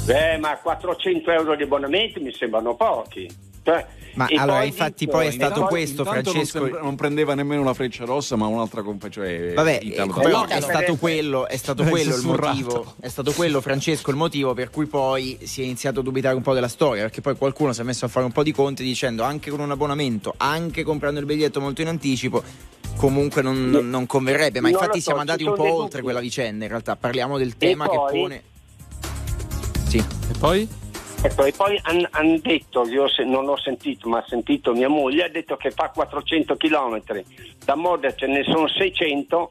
Eh, ma 400 euro di abbonamenti mi sembrano pochi. Cioè, Ma e allora, poi infatti, poi è e stato poi- questo, Intanto Francesco. Non, sembra- non prendeva nemmeno la freccia rossa, ma un'altra compagnia. Cioè Vabbè, Italo- eh, però è stato quello, è stato quello il motivo. È stato quello, Francesco, il motivo per cui poi si è iniziato a dubitare un po' della storia. Perché poi qualcuno si è messo a fare un po' di conti dicendo anche con un abbonamento, anche comprando il biglietto molto in anticipo. Comunque non, non- non converrebbe, ma Non infatti so, siamo andati un po' oltre dubbi. quella vicenda. In realtà parliamo del tema poi- che pone. Sì. E poi? Ecco, e poi hanno detto, io se- non ho sentito, ma ha sentito mia moglie, ha detto che fa 400 km, da Modena ce ne sono 600.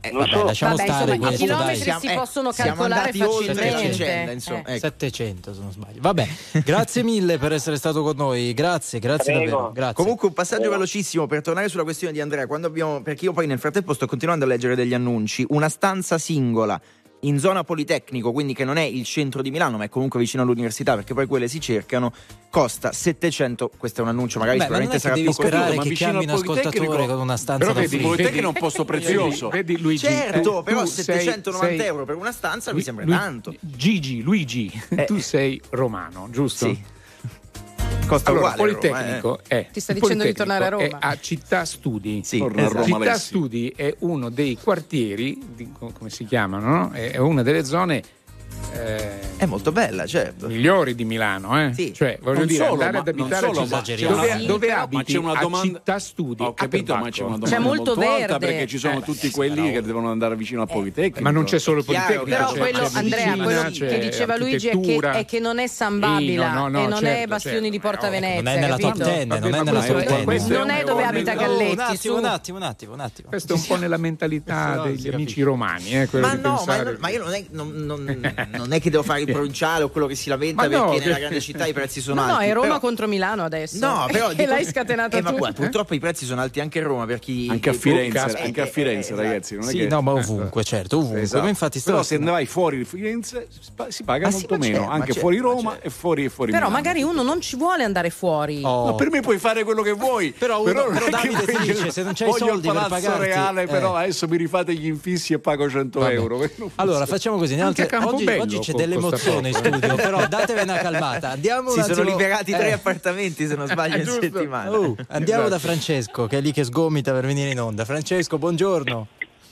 eh, non vabbè, so- lasciamo Vabbè, stare insomma, i questo, chilometri dai. Si eh, possono calcolare facilmente. vicenda, insomma. Eh. Ecco. 700 se non sbaglio. Vabbè, grazie mille per essere stato con noi. Grazie, grazie Prego. davvero. Grazie. Comunque un passaggio velocissimo per tornare sulla questione di Andrea, quando abbiamo, perché io poi nel frattempo sto continuando a leggere degli annunci, una stanza singola in zona Politecnico, quindi che non è il centro di Milano, ma è comunque vicino all'università, perché poi quelle si cercano, costa 700, questo è un annuncio, magari Beh, ma non sicuramente è che sarà più sperare ma che vicino chiami un al Politecnico- ascoltatore con una stanza Però da vedi. Politecnico è un posto prezioso. Vedi, vedi Luigi. Certo, eh, però tu 790 sei- sei- euro per una stanza mi Lui- sembra lui- tanto. Gigi, Luigi, Eh. tu sei romano, giusto? Sì. Costa Allora, uguale. Politecnico Roma, è Ti sta dicendo di tornare a Roma. È a Città Studi. Sì, Torna a esatto. Roma, Città Alessi. Studi è uno dei quartieri, di- come si chiamano, no? È una delle zone eh, È molto bella, certo. migliori di Milano, eh? Sì. Cioè, voglio Non dire, solo, andare ma- ad solo, a Città- ma c'è dove, una- dove Sì, però- abiti Ma c'è una a domanda- Città Studi. Ho capito, ma c'è una C'è domanda molto molto alta verde. perché ci sono Eh, tutti sì, quelli però- che devono andare vicino al Politecnico. Ma non c'è solo il Politecnico, però Però c'è- quello, c'è Andrea, medicina, quello c'è che diceva Luigi è che, è che non è San Babila Sì, no, no, e non è certo, Bastioni certo. di Porta No, Venezia. non è nella top? 10, non è nella top questo- 10. questo Non è dove abita Galletti, un attimo, un attimo, un attimo. Questo è un po' nella mentalità No, degli amici romani, eh, quello Ma di no, ma, pensare- ma io non, è- non- non- non non è che devo fare il provinciale o quello che si lamenta Ma no, perché nella grande città i prezzi sono No, no, alti. è Roma però- contro Milano adesso. No, però e dico- l'hai scatenata eh, ma tu. guarda, purtroppo i prezzi sono alti anche a Roma per chi Anche a chi- Firenze, Eh, anche a eh, Firenze, esatto. ragazzi. Non è Sì, che... no, ma ovunque, certo, ovunque. Esatto. Ma infatti Però se ne vai fuori di Firenze si pa- si paga Ma sì, molto ma meno, ma anche fuori ma Roma e fuori, e fuori Però Milano. magari uno non ci vuole andare fuori. Oh. Ma per me puoi fare quello che vuoi. Però uno- non però è che Davide ti dice, se non c'hai voglio soldi il per palazzo pagarti, reale, eh. però adesso mi rifate gli infissi e pago 100 Vabbè. euro. Allora facciamo così, andiamo Anche a oggi, Campobello oggi c'è dell'emozione in studio, però datevi una calmata. Andiamo un Si sono attimo- liberati tre eh. appartamenti se non sbaglio in settimana. Oh, andiamo da Esatto. Francesco che è lì che sgomita per venire in onda. Francesco, buongiorno.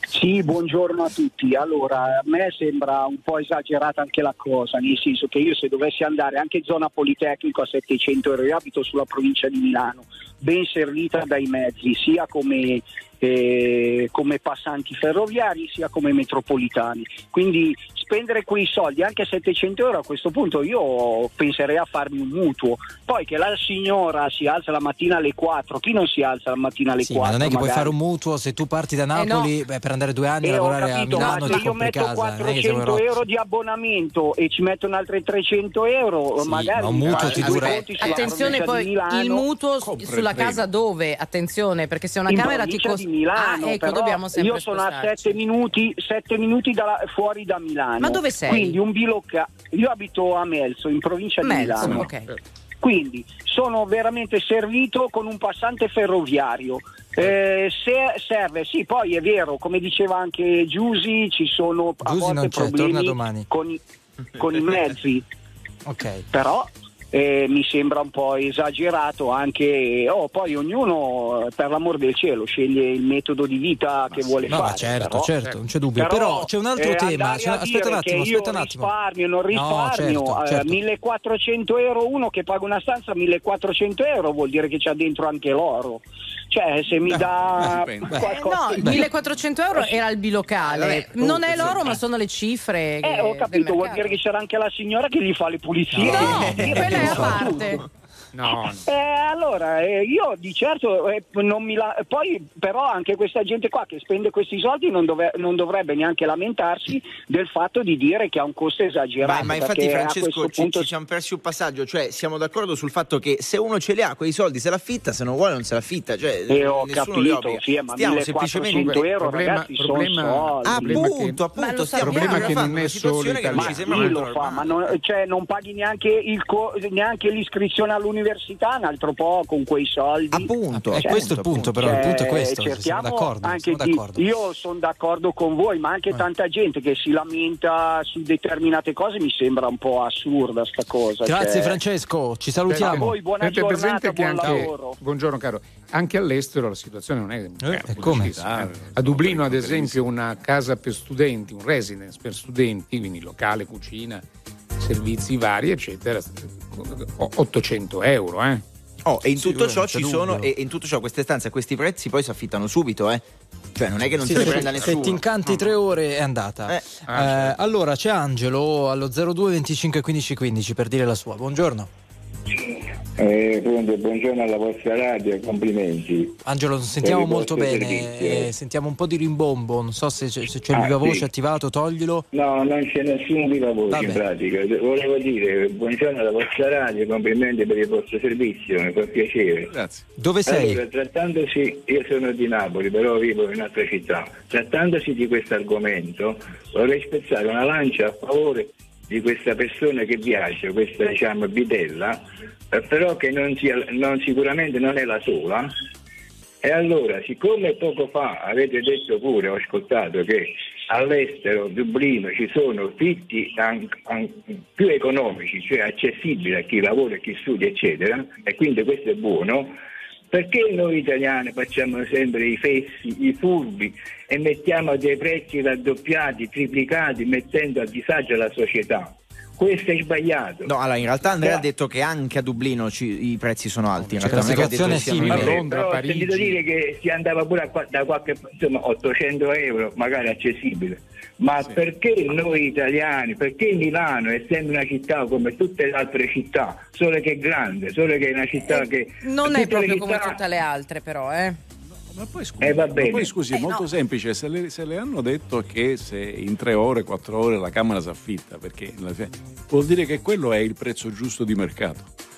Sì, buongiorno a tutti. Allora, a me sembra un po' esagerata anche la cosa, nel senso che io se dovessi andare anche in zona Politecnico a 700 euro, io abito sulla provincia di Milano, ben servita dai mezzi, sia come, eh, come passanti ferroviari sia come metropolitani. Quindi spendere quei soldi, anche 700 euro a questo punto, io penserei a farmi un mutuo. Poi che la signora si alza la mattina alle 4, chi non si alza la mattina alle Sì, 4? ma non è che puoi magari? fare un mutuo se tu parti da Eh, no. Napoli beh, per andare due anni a Eh, ho lavorare a capito, Milano ma se io metto casa. non è che sei 400 rotto. euro di abbonamento e ci mettono altri 300 euro, Sì, magari ma un mutuo ti dura- Attenzione poi il mutuo il sulla treno. casa dove? Attenzione, perché se una in camera ti costa di Milano, Ah, ecco, dobbiamo sempre io sono a spostarci. 7 minuti, sette minuti dalla- fuori da Milano. Ma dove sei? Quindi un bilocca. Io abito a Melzo, in provincia di Melzo, Milano. ok. Quindi sono veramente servito con un passante ferroviario. Eh, se serve, sì, poi è vero, come diceva anche Giusi, ci sono a Giusy volte non c'è, torna problemi domani. con i, con i mezzi, Ok. però eh, mi sembra un po' esagerato anche, oh, poi ognuno eh, per l'amor del cielo sceglie il metodo di vita che vuole No, fare. ma certo, però- certo, non c'è dubbio. Però, c'è un altro eh, tema. c'è- aspetta un attimo, aspetta un attimo. risparmio, non No, risparmio, certo, eh, certo. 1400 euro uno che paga una stanza 1400 euro vuol dire che c'ha dentro anche l'oro. Cioè, se mi dà. Eh, qualcosa no, 1400 euro era il bilocale. Vabbè, non è l'oro, ma sono le cifre. Eh, che- ho capito, vuol dire che c'era anche la signora che gli fa le pulizie. No, Eh, quella è a tutto. parte. No. Eh, allora, eh, io di certo eh, non mi la- poi però anche questa gente qua che spende questi soldi non, dove- non dovrebbe neanche lamentarsi del fatto di dire che ha un costo esagerato. Ma, ma infatti, Francesco, ci, punto ci siamo persi un passaggio. Cioè, siamo d'accordo sul fatto che se uno ce li ha, quei soldi se l'affitta, se non vuole, non se l'affitta. Cioè, Eh, ho capito, sì, ma Stiamo 1400 semplicemente. euro problema- ragazzi problema- sono soldi. Ah, problema che- appunto, appunto, stiamo problema che non è solo che non Ma molto lo fa? Ma non, cioè, non paghi neanche, il co- neanche l'iscrizione all'università, un altro po' con quei soldi. Appunto, È questo il punto, però. Il Cioè, punto è questo. Siamo cerchiamo d'accordo. anche di- d'accordo. io sono d'accordo con voi, ma anche tanta gente che si lamenta su determinate cose mi sembra un po' assurda sta cosa. Grazie cioè. Francesco, ci A salutiamo. voi buona Tenete giornata, buon anche, lavoro. buongiorno caro, anche all'estero la situazione non è Eh, eh, come? A Dublino ad esempio una casa per studenti, un residence per studenti, quindi locale, cucina, servizi vari eccetera, 800 euro eh. Oh, e in tutto ciò ci sono, e in tutto ciò queste stanze a questi prezzi poi si affittano subito, eh. Cioè, non è che non Sì, se ne se, prenda se nessuno. ti incanti tre ore è andata. Eh. Eh, allora c'è Angelo allo 02 25 15 15 per dire la sua. Buongiorno. Eh, pronto, buongiorno alla vostra radio, complimenti. Angelo, non sentiamo molto bene, eh, sentiamo un po' di rimbombo, non so se c'è, se c'è il Ah, viva voce sì. attivato, toglilo. No, non c'è nessun viva voce Vabbè. in pratica. Volevo dire buongiorno alla vostra radio, complimenti per il vostro servizio, mi fa piacere. Grazie. Dove sei? Allora, trattandosi, io sono di Napoli, però vivo in un'altra città. Trattandosi di questo argomento, vorrei spezzare una lancia a favore di questa persona che viaggia, questa diciamo bidella, eh, però che non sia- non- sicuramente non è la sola. E allora, siccome poco fa avete detto pure, ho ascoltato che all'estero, Dublino, ci sono fitti an- an- più economici, cioè accessibili a chi lavora e chi studia, eccetera, e quindi questo è buono, perché noi italiani facciamo sempre i fessi, i furbi e mettiamo dei prezzi raddoppiati, triplicati, mettendo a disagio la società? Questo è sbagliato. No, allora in realtà Andrea Eh. ha detto che anche a Dublino ci- i prezzi sono alti. In Cioè, realtà la situazione è simile. A. Londra, Però ho Parigi. sentito dire che si andava pure a qua- da qualche insomma 800 euro, magari accessibile. Ma perché noi italiani, perché Milano, essendo una città come tutte le altre città, solo che è grande, solo che è una città che... Non è proprio come città- tutte le altre, però, eh. Ma poi scusi, eh, ma poi, scusi eh, è molto no. semplice, se le, se le, hanno detto che se in tre ore, quattro ore la Camera si affitta, perché vuol dire che quello è il prezzo giusto di mercato.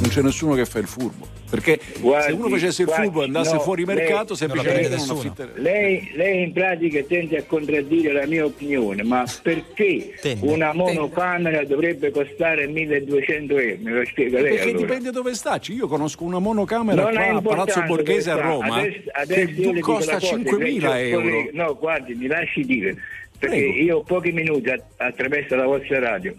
Non c'è nessuno che fa il furbo. Perché guardi, se uno facesse il guardi, furbo e andasse no, fuori mercato, lei, semplicemente non, non affitterebbe. Lei, lei, in pratica tende a contraddire la mia opinione, ma perché tende, una monocamera tende. dovrebbe costare 1200 euro? Me lo spiega lei? Perché allora. dipende dove sta. Io conosco una monocamera non qua a Palazzo Borghese a Roma adesso, adesso che costa 5.000 euro. No, guardi, mi lasci dire, perché Prego. io ho pochi minuti attraverso la vostra radio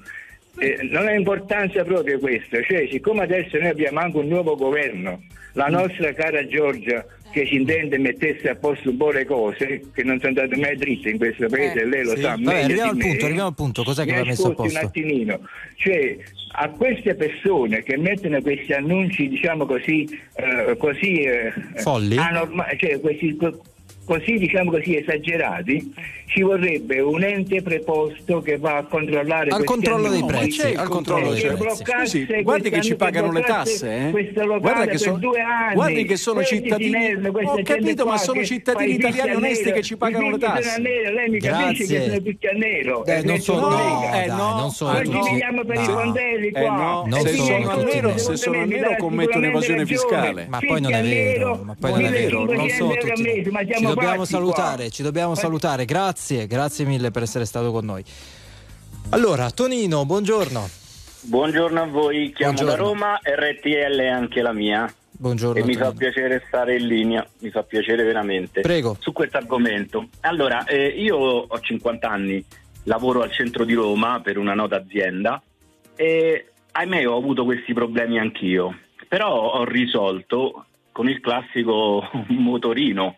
eh, non ha importanza proprio questo, cioè siccome adesso noi abbiamo anche un nuovo governo, la mm. nostra cara Giorgia che si intende mettesse a posto un po' le cose che non sono andate mai dritte in questo paese, eh, lei lo sì. sa. Vabbè, arriviamo al punto, arriviamo al punto, cos'è che va messo a posto? un attimino, cioè a queste persone che mettono questi annunci, diciamo così, eh, così eh, folli, anorma- cioè questi così diciamo così esagerati, ci vorrebbe un ente preposto che va a controllare al controllo dei prezzi, al controllo dei prezzi. Scusi, guardi che ci pagano le tasse, eh? guarda che, so, anni, guardi che sono cittadini, ho capito, ma sono cittadini italiani onesti che ci pagano le tasse. lei mi capisce che sono tutti a nero? Eh, non sono, no, eh, no, non sono Oggi tutti. viviamo per i fondelli qua. No, se sono a nero, se sono a nero commettono evasione fiscale. Ma poi non è vero, ma poi non è vero, non sono tutti dobbiamo salutare, ci dobbiamo salutare. Grazie, grazie mille per essere stato con noi. Allora, Tonino, buongiorno. Buongiorno a voi, chiamo buongiorno. da Roma, RTL è anche la mia. Buongiorno. E mi fa piacere stare in linea, mi fa piacere veramente. Prego. Su questo argomento. Allora, eh, io ho 50 anni, lavoro al centro di Roma per una nota azienda e ahimè ho avuto questi problemi anch'io. Però ho risolto con il classico motorino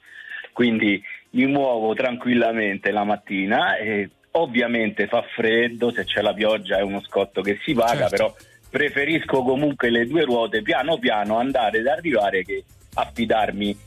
quindi mi muovo tranquillamente la mattina e ovviamente fa freddo, se c'è la pioggia è uno scotto che si paga, certo. però preferisco comunque le due ruote piano piano andare ad arrivare che affidarmi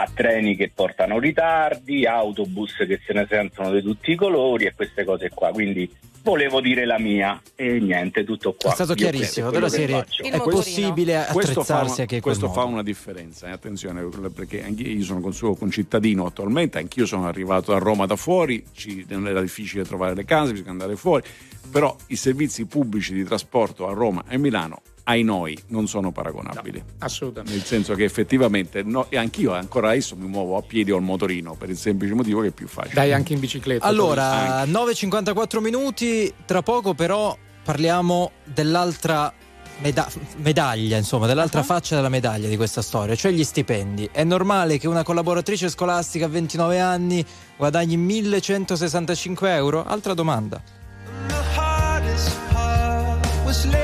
a treni che portano ritardi, autobus che se ne sentono di tutti i colori e queste cose qua. Quindi volevo dire la mia e niente, tutto qua. È stato chiarissimo, della serie è possibile attrezzarsi anche questo fa una differenza, eh? attenzione, perché io sono con suo concittadino attualmente, anch'io sono arrivato a Roma da fuori, ci, non era difficile trovare le case, bisogna andare fuori, però i servizi pubblici di trasporto a Roma e Milano ai noi non sono paragonabili. No, assolutamente. Nel senso che effettivamente, no, e anch'io ancora adesso mi muovo a piedi o al motorino per il semplice motivo che è più facile. Dai, anche in bicicletta. Allora, 9.54 minuti, tra poco però parliamo dell'altra meda- medaglia, insomma, dell'altra uh-huh. faccia della medaglia di questa storia, cioè gli stipendi. È normale che una collaboratrice scolastica a 29 anni guadagni 1165 euro? Altra domanda. The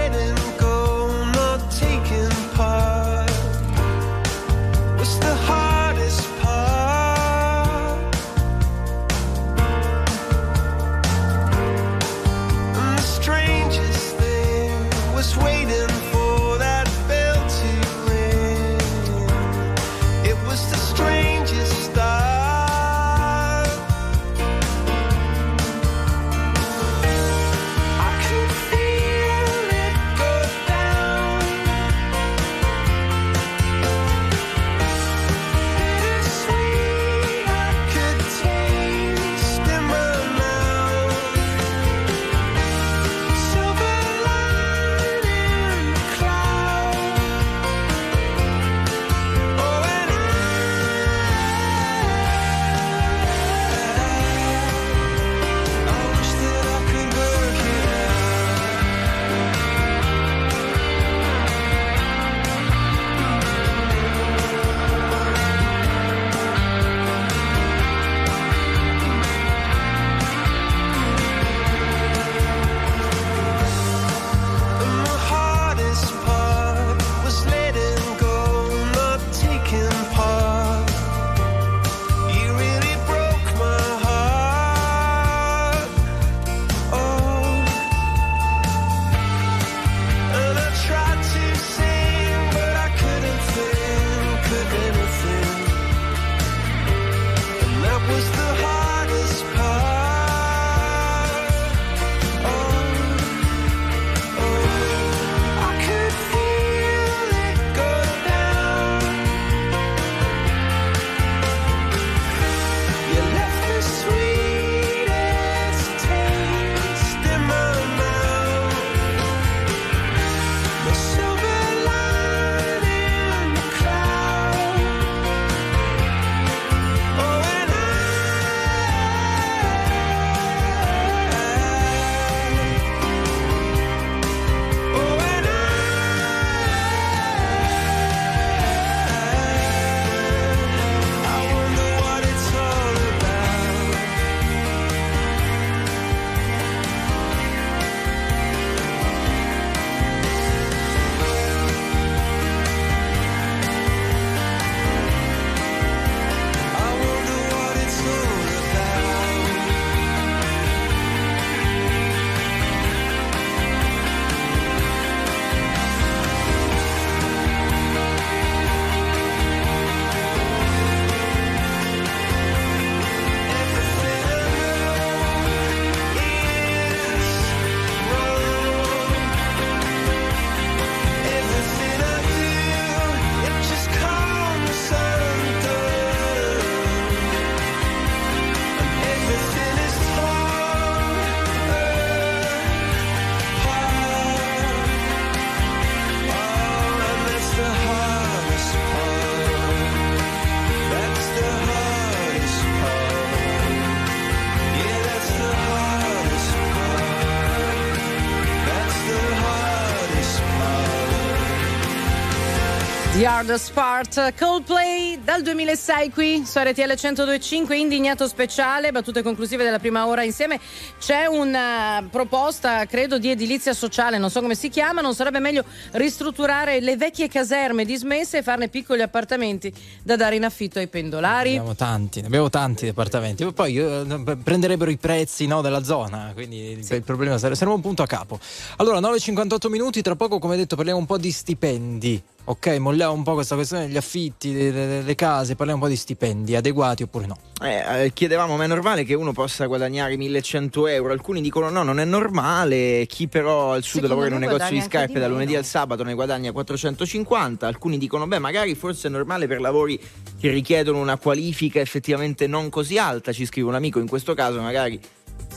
hardest part Coldplay dal 2006 qui su RTL 1025, indignato speciale, battute conclusive della prima ora insieme. C'è una proposta, credo, di edilizia sociale, non so come si chiama, non sarebbe meglio ristrutturare le vecchie caserme dismesse e farne piccoli appartamenti da dare in affitto ai pendolari? Abbiamo tanti, abbiamo tanti appartamenti, poi eh, prenderebbero i prezzi no, della zona, quindi sì. il problema sarebbe un punto a capo. Allora, 9.58 minuti, tra poco come detto parliamo un po' di stipendi ok, molliamo un po' questa questione degli affitti, delle, delle case, parliamo un po' di stipendi adeguati oppure no. Eh, eh, chiedevamo, ma è normale che uno possa guadagnare 1100 euro? Alcuni dicono no, non è normale, chi però al sud lavora in un negozio di scarpe di da lunedì al sabato ne guadagna 450, alcuni dicono beh magari forse è normale per lavori che richiedono una qualifica effettivamente non così alta, ci scrive un amico, in questo caso magari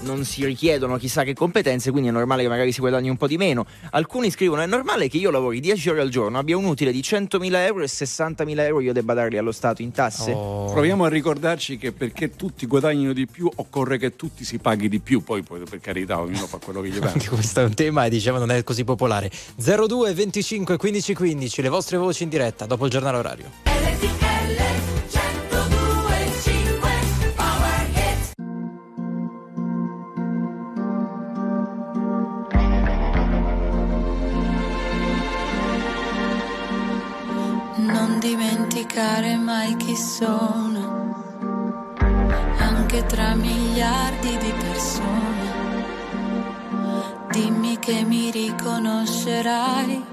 non si richiedono chissà che competenze, quindi è normale che magari si guadagni un po' di meno. Alcuni scrivono: è normale che io lavori 10 ore al giorno, abbia un utile di 100.000 euro e 60.000 euro io debba darli allo Stato in tasse. Oh. Proviamo a ricordarci che perché tutti guadagnino di più, occorre che tutti si paghi di più. Poi, poi per carità, ognuno fa quello che gli pare. Questo è un tema e diciamo non è così popolare. 02 25 15 15, le vostre voci in diretta dopo il giornale orario. LTL. Dimenticare mai chi sono, anche tra miliardi di persone. Dimmi che mi riconoscerai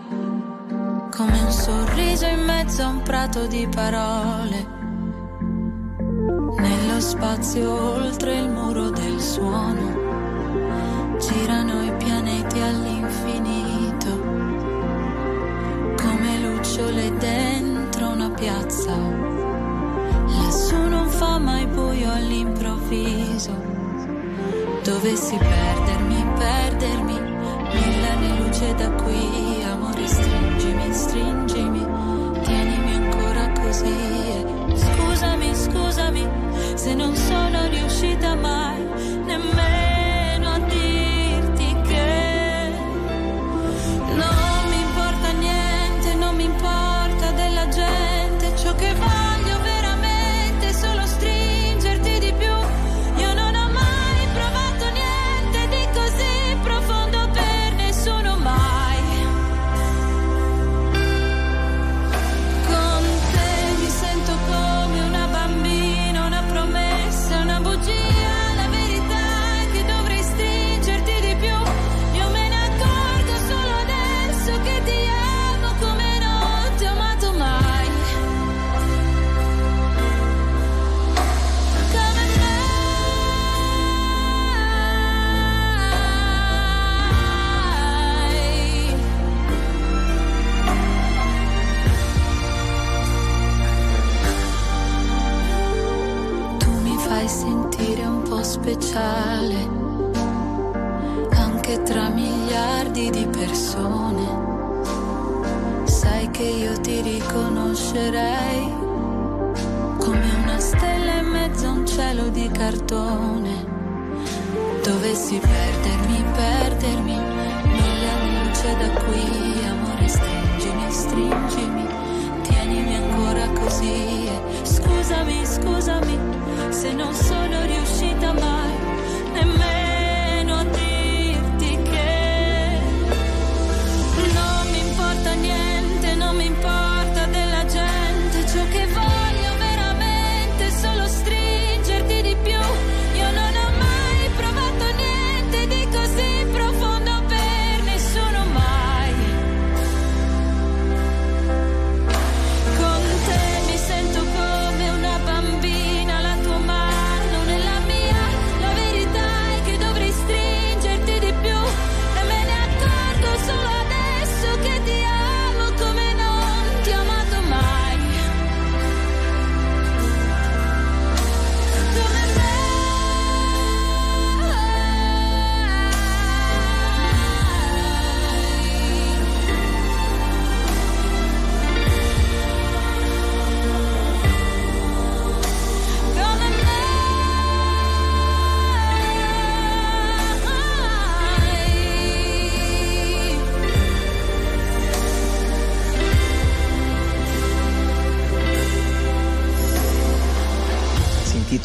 come un sorriso in mezzo a un prato di parole. Nello spazio oltre il muro del suono girano i pianeti all'infinito come lucciole dentro piazza. Lassù non fa mai buio all'improvviso. Dovessi perdermi, perdermi, mille anni luce da qui, amore stringimi, stringimi, tienimi ancora così. Scusami, scusami, se non sono riuscita mai nemmeno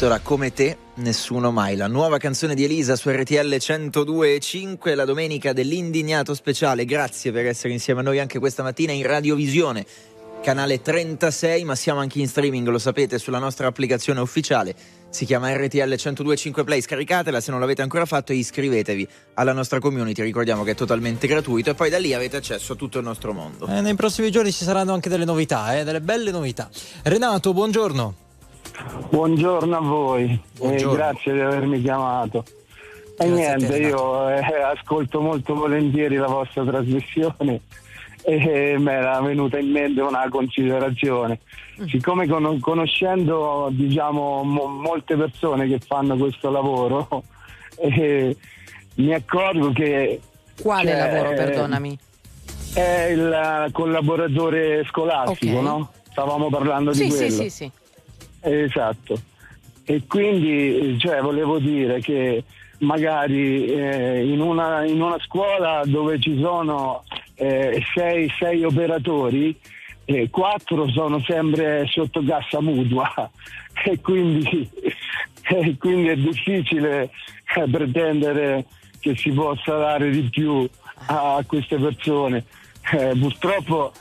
intitola Come te, nessuno mai. La nuova canzone di Elisa su RTL 102.5, la domenica dell'indignato speciale. Grazie per essere insieme a noi anche questa mattina in radiovisione, canale 36, ma siamo anche in streaming, lo sapete, sulla nostra applicazione ufficiale. Si chiama RTL 102.5 Play, scaricatela se non l'avete ancora fatto e iscrivetevi alla nostra community, ricordiamo che è totalmente gratuito e poi da lì avete accesso a tutto il nostro mondo. Eh, nei prossimi giorni ci saranno anche delle novità, eh, delle belle novità. Renato, buongiorno. Buongiorno a voi Buongiorno. e grazie di avermi chiamato. E Grazie niente, te, io eh, ascolto molto volentieri la vostra trasmissione e mi era venuta in mente una considerazione. Mm. Siccome con- conoscendo diciamo, mo- molte persone che fanno questo lavoro, eh, mi accorgo che... Quale cioè, lavoro, eh, perdonami? È il collaboratore scolastico, Ok. no? Stavamo parlando di Sì, quello. sì, sì, sì. Esatto. E quindi cioè, volevo dire che magari eh, in, una, in una scuola dove ci sono eh, sei, sei operatori, eh, quattro sono sempre sotto cassa mutua e quindi, e quindi è difficile eh, pretendere che si possa dare di più a queste persone. Eh, purtroppo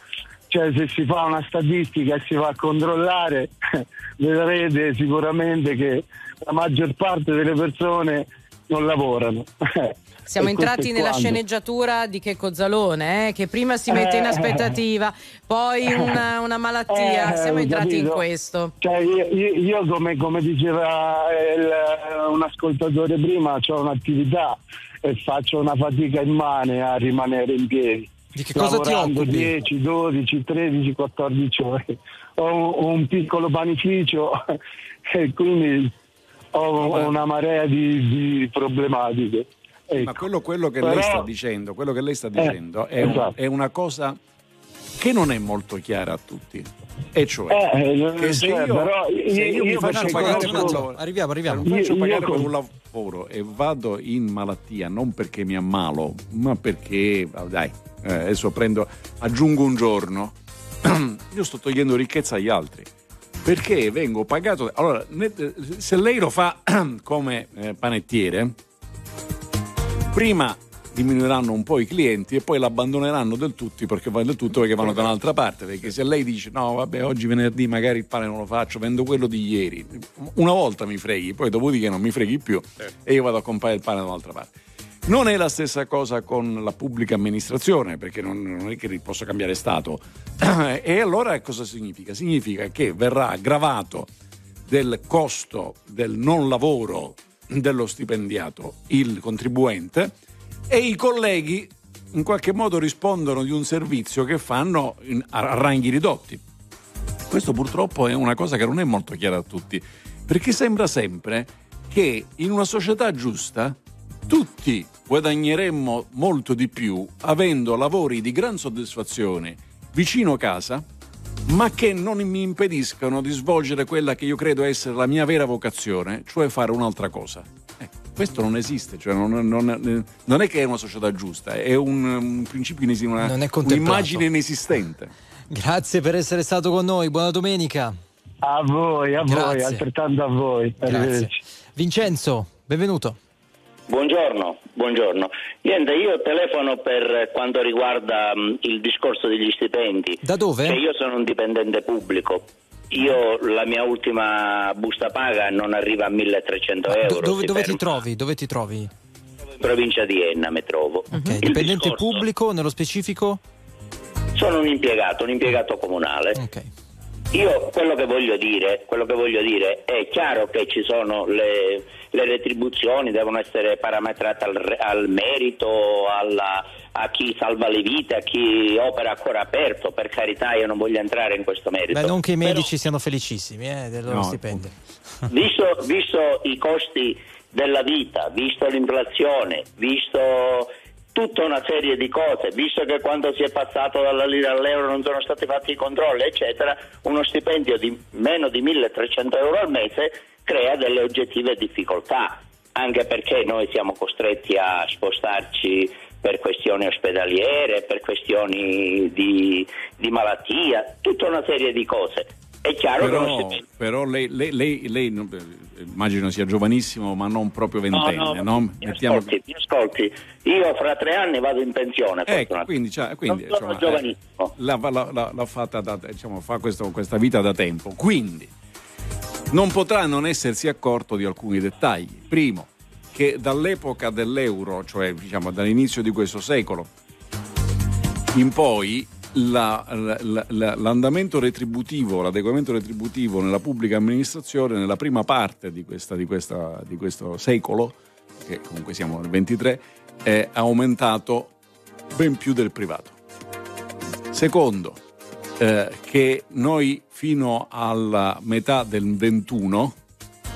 cioè, se si fa una statistica e si va a controllare, vedrete sicuramente che la maggior parte delle persone non lavorano. Siamo entrati nella sceneggiatura di Checco Zalone, eh, che prima si mette in Eh. aspettativa, poi una, una malattia. Eh, Siamo entrati in capito. questo. Cioè, io, io- io come, come diceva il- un ascoltatore prima, ho un'attività e faccio una fatica immane a rimanere in piedi. Di che cosa ti Lavorando occupi? 10, 12, 13, 14 ore. Ho un, un piccolo panificio e quindi ho, ho una marea di, di problematiche. Ma Ecco. quello, quello che Però- lei sta dicendo, quello che lei sta Eh, dicendo è, un- esatto. è una cosa che non è molto chiara a tutti. E cioè, Eh, che se cioè, io, però se io- io mi io faccio pagare per un lavoro, Arriviamo, arriviamo. mi faccio Io- pagare io per con- un lavoro e vado in malattia non perché mi ammalo, ma perché, dai, eh, adesso prendo, aggiungo un giorno, io sto togliendo ricchezza agli altri. Perché vengo pagato. Allora, ne- se lei lo fa come eh, panettiere, prima diminuiranno un po' i clienti e poi l'abbandoneranno del tutto perché, del tutto perché vanno da un'altra parte perché se lei dice no vabbè oggi venerdì magari il pane non lo faccio vendo quello di ieri una volta mi freghi poi dopodiché non mi freghi più e io vado a comprare il pane da un'altra parte non è la stessa cosa con la pubblica amministrazione perché non, non è che posso cambiare stato e allora cosa significa? significa che verrà aggravato del costo del non lavoro dello stipendiato il contribuente e i colleghi in qualche modo rispondono di un servizio che fanno in- a ranghi ridotti. Questo purtroppo è una cosa che non è molto chiara a tutti, perché sembra sempre che in una società giusta tutti guadagneremmo molto di più avendo lavori di gran soddisfazione vicino casa, ma che non mi impediscano di svolgere quella che io credo essere la mia vera vocazione, cioè fare un'altra cosa. Eh, questo non esiste, cioè non, non- non è che è una società giusta, è un, un principio inesistente, una- Non è contemplato. un'immagine inesistente. Grazie per essere stato con noi, buona domenica. A voi, a voi, Grazie. altrettanto a voi. Vincenzo, benvenuto. Buongiorno, buongiorno. Niente, io telefono per quanto riguarda mh, il discorso degli stipendi. Da dove? Cioè, io sono un dipendente pubblico. Io la mia ultima busta paga non arriva a 1300 Do- euro. dove si dove ti trovi? Dove ti trovi? In provincia di Enna mi trovo. Ok, Il dipendente discorso- pubblico, nello specifico? Sono un impiegato, un impiegato comunale. Io quello che voglio dire, quello che voglio dire è chiaro che ci sono le, le retribuzioni, devono essere parametrate al, re- al merito, alla- a chi salva le vite, a chi opera a cuore aperto, per carità io non voglio entrare in questo merito. Beh, non che i Però- medici siano felicissimi eh, del loro No, stipendio. visto, visto i costi della vita, visto l'inflazione, visto tutta una serie di cose, visto che quando si è passato dalla lira all'euro non sono stati fatti i controlli, eccetera, uno stipendio di meno di 1300 euro al mese crea delle oggettive difficoltà, anche perché noi siamo costretti a spostarci per questioni ospedaliere, per questioni di, di malattia, tutta una serie di cose. È chiaro però, che non si però lei, lei, lei, lei eh, immagino sia giovanissimo, ma non proprio ventenne. No, No, no, mi Mettiamo- ascolti, mi ascolti. Io fra tre anni vado in pensione. Ecco, quindi, cioè, quindi, non sono insomma, eh, giovanissimo. l'ha, l'ha- l'ha- l'ha fatta da, diciamo, fa questo- questa vita da tempo. Quindi non potrà non essersi accorto di alcuni dettagli. Primo, che dall'epoca dell'euro, cioè diciamo dall'inizio di questo secolo, in poi la- la- la- l'andamento retributivo, l'adeguamento retributivo nella pubblica amministrazione nella prima parte di, questa- di questa- di questo secolo, che comunque siamo nel 23, è aumentato ben più del privato. Secondo, eh, che noi fino alla metà del 21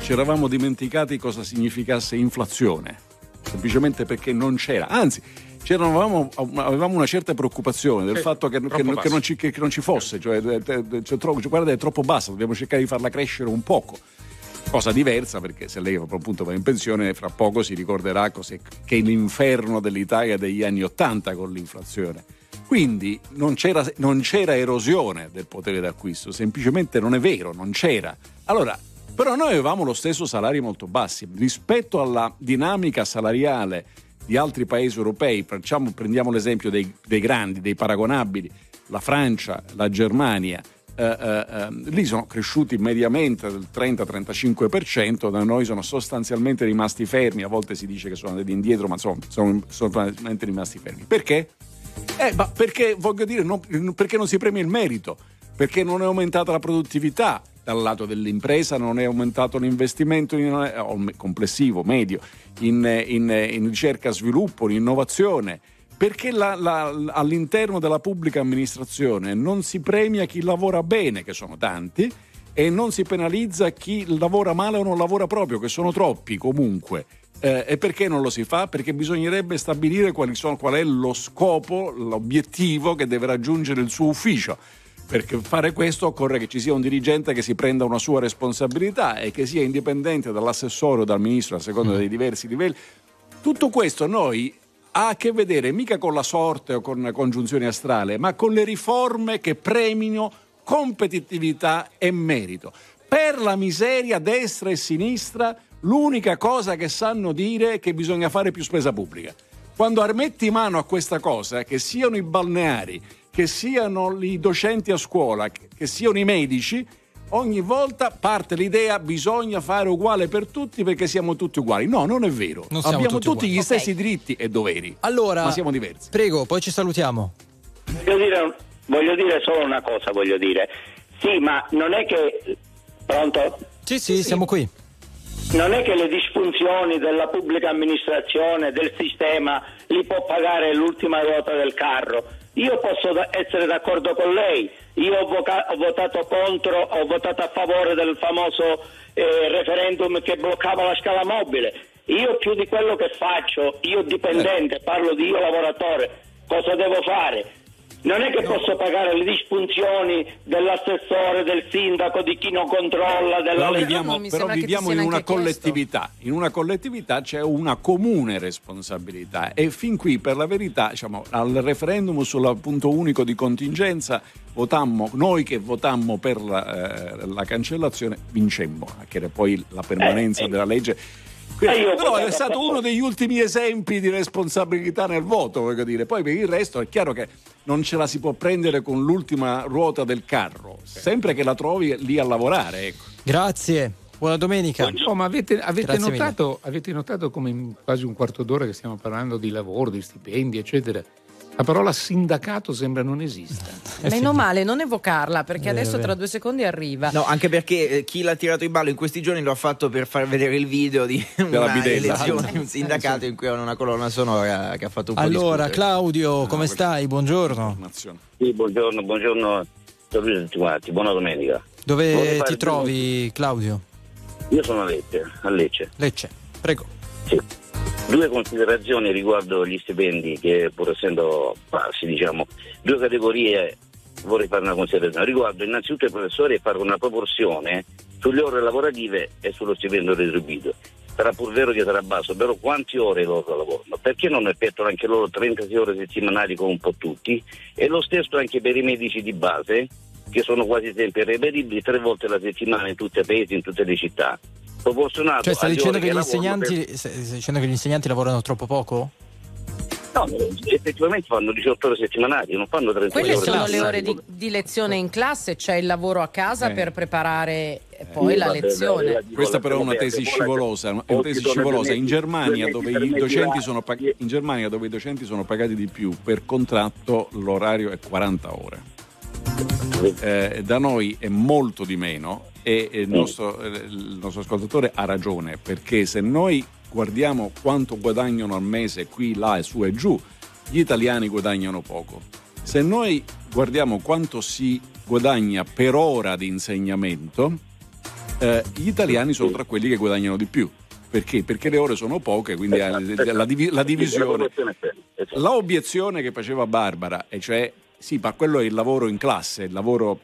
ci eravamo dimenticati cosa significasse inflazione, semplicemente perché non c'era, anzi c'eravamo- avevamo una certa preoccupazione del Eh, fatto che, che- troppo che non ci, che- non ci fosse, cioè, eh, eh, cioè, guarda è troppo bassa, dobbiamo cercare di farla crescere un poco. Cosa diversa perché se lei appunto va in pensione fra poco si ricorderà cos'è che è l'inferno dell'Italia degli anni Ottanta con l'inflazione. Quindi non c'era, non c'era erosione del potere d'acquisto, semplicemente non è vero, non c'era. Allora, però noi avevamo lo stesso salari molto bassi rispetto alla dinamica salariale di altri paesi europei. Facciamo- prendiamo l'esempio dei, dei grandi, dei paragonabili, la Francia, la Germania. eh, eh, eh, lì sono cresciuti mediamente del 30-35%, da noi sono sostanzialmente rimasti fermi, a volte si dice che sono andati indietro, ma insomma sono sostanzialmente rimasti fermi. Perché? Eh, perché voglio dire, non- perché non si premia il merito, perché non è aumentata la produttività dal lato dell'impresa, non è aumentato l'investimento in- eh, complessivo, medio, in, in, in ricerca, sviluppo, in innovazione. Perché la- la- all'interno della pubblica amministrazione non si premia chi lavora bene, che sono tanti, e non si penalizza chi lavora male o non lavora proprio, che sono troppi comunque. Eh, e perché non lo si fa? Perché bisognerebbe stabilire sono- qual è lo scopo, l'obiettivo che deve raggiungere il suo ufficio. Perché fare questo occorre che ci sia un dirigente che si prenda una sua responsabilità e che sia indipendente dall'assessore o dal ministro a seconda dei diversi livelli. Tutto questo noi ha a che vedere mica con la sorte o con congiunzione astrale, ma con le riforme che premino competitività e merito. Per la miseria, destra e sinistra, l'unica cosa che sanno dire è che bisogna fare più spesa pubblica. Quando metti mano a questa cosa, che siano i balneari, che siano i docenti a scuola, che siano i medici, ogni volta parte l'idea bisogna fare uguale per tutti perché siamo tutti uguali. No, non è vero. Non siamo Abbiamo tutti tutti, gli stessi diritti e doveri. Allora, ma siamo diversi. Prego, poi ci salutiamo. Voglio dire, voglio dire solo una cosa, voglio dire. Sì, ma non è che... Pronto? Sì, sì, siamo qui. Non è che le disfunzioni della pubblica amministrazione, del sistema, li può pagare l'ultima ruota del carro. Io posso essere d'accordo con lei. Io ho, voca- ho votato contro, ho votato a favore del famoso eh, referendum che bloccava la scala mobile. Io più di quello che faccio, io dipendente, parlo di io lavoratore, cosa devo fare? Non è che posso pagare le disfunzioni dell'assessore, del sindaco, di chi non controlla, della Però legge. viviamo, però viviamo in una collettività. In una collettività c'è una comune responsabilità e fin qui, per la verità, diciamo, al referendum sul punto unico di contingenza, votammo, noi che votammo per la, eh, la cancellazione, vincemmo, che era poi la permanenza della legge. Eh, Però è stato uno degli ultimi esempi di responsabilità nel voto, voglio dire. Poi per il resto è chiaro che non ce la si può prendere con l'ultima ruota del carro, sempre che la trovi lì a lavorare. Ecco. Grazie. Buona domenica. No, ma avete, avete notato, avete notato come in quasi un quarto d'ora che stiamo parlando di lavoro, di stipendi, eccetera, la parola sindacato sembra non esista. Meno male non evocarla perché adesso tra due secondi arriva. No, anche perché eh, chi l'ha tirato in ballo in questi giorni lo ha fatto per far vedere il video di Della una elezione un sindacato in cui aveva una colonna sonora che ha fatto un po' Allora, discutere. Claudio, come stai? Buongiorno. Sì, buongiorno, buongiorno a tutti quanti, buona domenica. Dove ti trovi, Claudio? Io sono a Lecce, a Lecce. Lecce, prego. Sì. Due considerazioni riguardo gli stipendi, che pur essendo bassi, diciamo, due categorie vorrei fare una considerazione. Riguardo innanzitutto i professori e fare una proporzione sulle ore lavorative e sullo stipendio retribuito. Sarà pur vero che sarà basso, però quante ore loro lavorano? Perché non effettuano anche loro 36 ore settimanali come un po' tutti? E lo stesso anche per i medici di base, che sono quasi sempre reperibili tre volte alla settimana in tutti i paesi, in tutte le città. Proporzionato Cioè, stai dicendo che, gli insegnanti, per- stai dicendo che gli insegnanti lavorano troppo poco? No, effettivamente fanno 18 ore settimanali, non fanno 30 Quelle ore sono le ore di, di lezione in classe, c'è il lavoro a casa Eh. per preparare eh, poi la vabbè, lezione. la- Questa però è una tesi scivolosa, è una tesi scivolosa. In Germania, dove i docenti sono pag- in Germania dove i docenti sono pagati di più, per contratto l'orario è 40 ore. Eh, da noi è molto di meno e il nostro, il nostro ascoltatore ha ragione perché se noi guardiamo quanto guadagnano al mese qui, là e su e giù, gli italiani guadagnano poco. Se noi guardiamo quanto si guadagna per ora di insegnamento, eh, gli italiani sono tra quelli che guadagnano di più. Perché? Perché le ore sono poche, quindi eh, la, divi- la divisione. La obiezione che faceva Barbara, e cioè, sì, ma quello è il lavoro in classe, il lavoro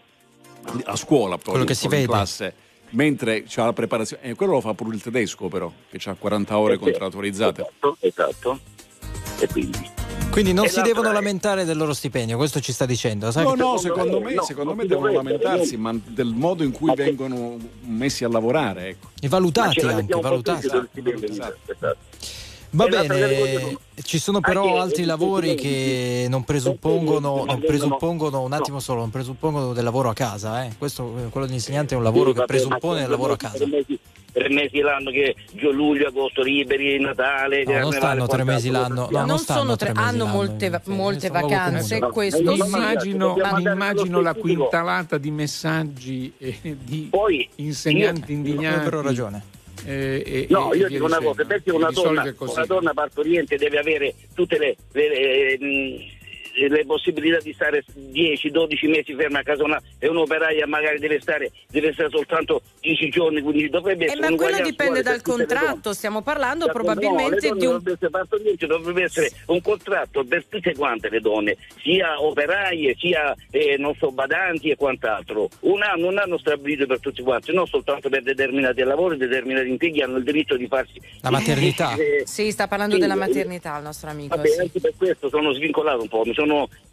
a scuola, poi, Quello che si in vede. classe, mentre c'è la preparazione, e quello lo fa pure il tedesco però, che ha 40 ore contrattualizzate. Esatto. E quindi. Quindi non E si devono è- lamentare del loro stipendio, questo ci sta dicendo. Sai No, che- no, secondo me, no, secondo me devono lamentarsi, ma del modo in cui vengono messi a lavorare. Ecco. E valutati anche, valutati. stipendio, esatto. Va bene, ci sono però altri lavori che non presuppongono, non presuppongono, un attimo solo, non presuppongono del lavoro a casa. Eh. Questo, eh, quello dell'insegnante è un lavoro che presuppone il lavoro a casa. Tre mesi l'anno che giugno, luglio, agosto liberi, Natale, No, non stanno tre mesi l'anno, no, non non stanno sono tre, tre mesi hanno molte, va- molte vacanze, questo Immagino, immagino la quintalata di messaggi e di Poi, insegnanti io- indignati. Avrebbero ragione. Eh, e- No, e io dico una cosa, perché una donna, una donna partoriente deve avere tutte le, le- le- mh, le possibilità di stare 10-12 mesi ferma a casa una, e un'operaia magari deve stare, deve stare soltanto 10 giorni, quindi dovrebbe Eh, essere ma quello dipende dal contratto, stiamo parlando D'accordo, probabilmente no, di un... dovrebbe dovrebbe essere un contratto per tutte quante le donne, sia operaie, sia eh, non so, badanti e quant'altro. Un anno, un anno stabilito per tutti quanti, non soltanto per determinati lavori, determinati impieghi hanno il diritto di farsi La maternità. Eh, Sì, sta parlando Sì, della eh, maternità il nostro amico. Vabbè, sì. anche per questo sono svincolato un po', mi sono...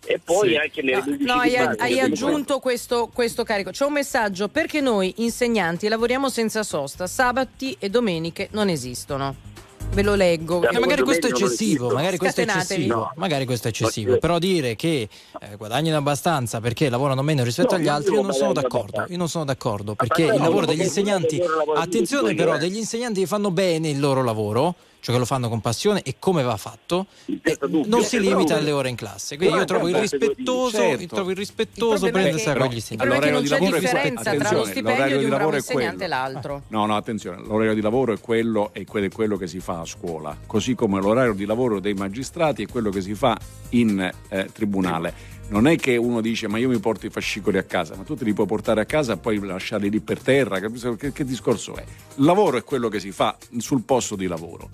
e poi Sì. anche nei No, no, hai, hai aggiunto questo, questo carico. C'è un messaggio perché noi insegnanti lavoriamo senza sosta, sabati e domeniche non esistono. Ve lo leggo. Eh, magari questo magari questo è eccessivo, No. magari questo è eccessivo, però dire che eh, guadagnano abbastanza perché lavorano meno rispetto No, agli altri, io non sono d'accordo, abbastanza. io non sono d'accordo, perché il lavoro degli insegnanti, attenzione però, degli insegnanti che fanno bene il loro lavoro, cioè che lo fanno con passione e come va fatto, e non si limita alle ore in classe, quindi io trovo irrispettoso, Certo. trovo irrispettoso Il prendersi a con gli Il insegnanti. L'orario non di c'è lavoro è differenza quello. tra lo stipendio di un bravo insegnante e l'altro. No, no, attenzione, l'orario di lavoro è quello e quello è quello che si fa a scuola, così come l'orario di lavoro dei magistrati è quello che si fa in eh, tribunale. Non è che uno dice ma io mi porto i fascicoli a casa, ma tu te li puoi portare a casa e poi lasciarli lì per terra, che, che discorso è? Il lavoro è quello che si fa sul posto di lavoro.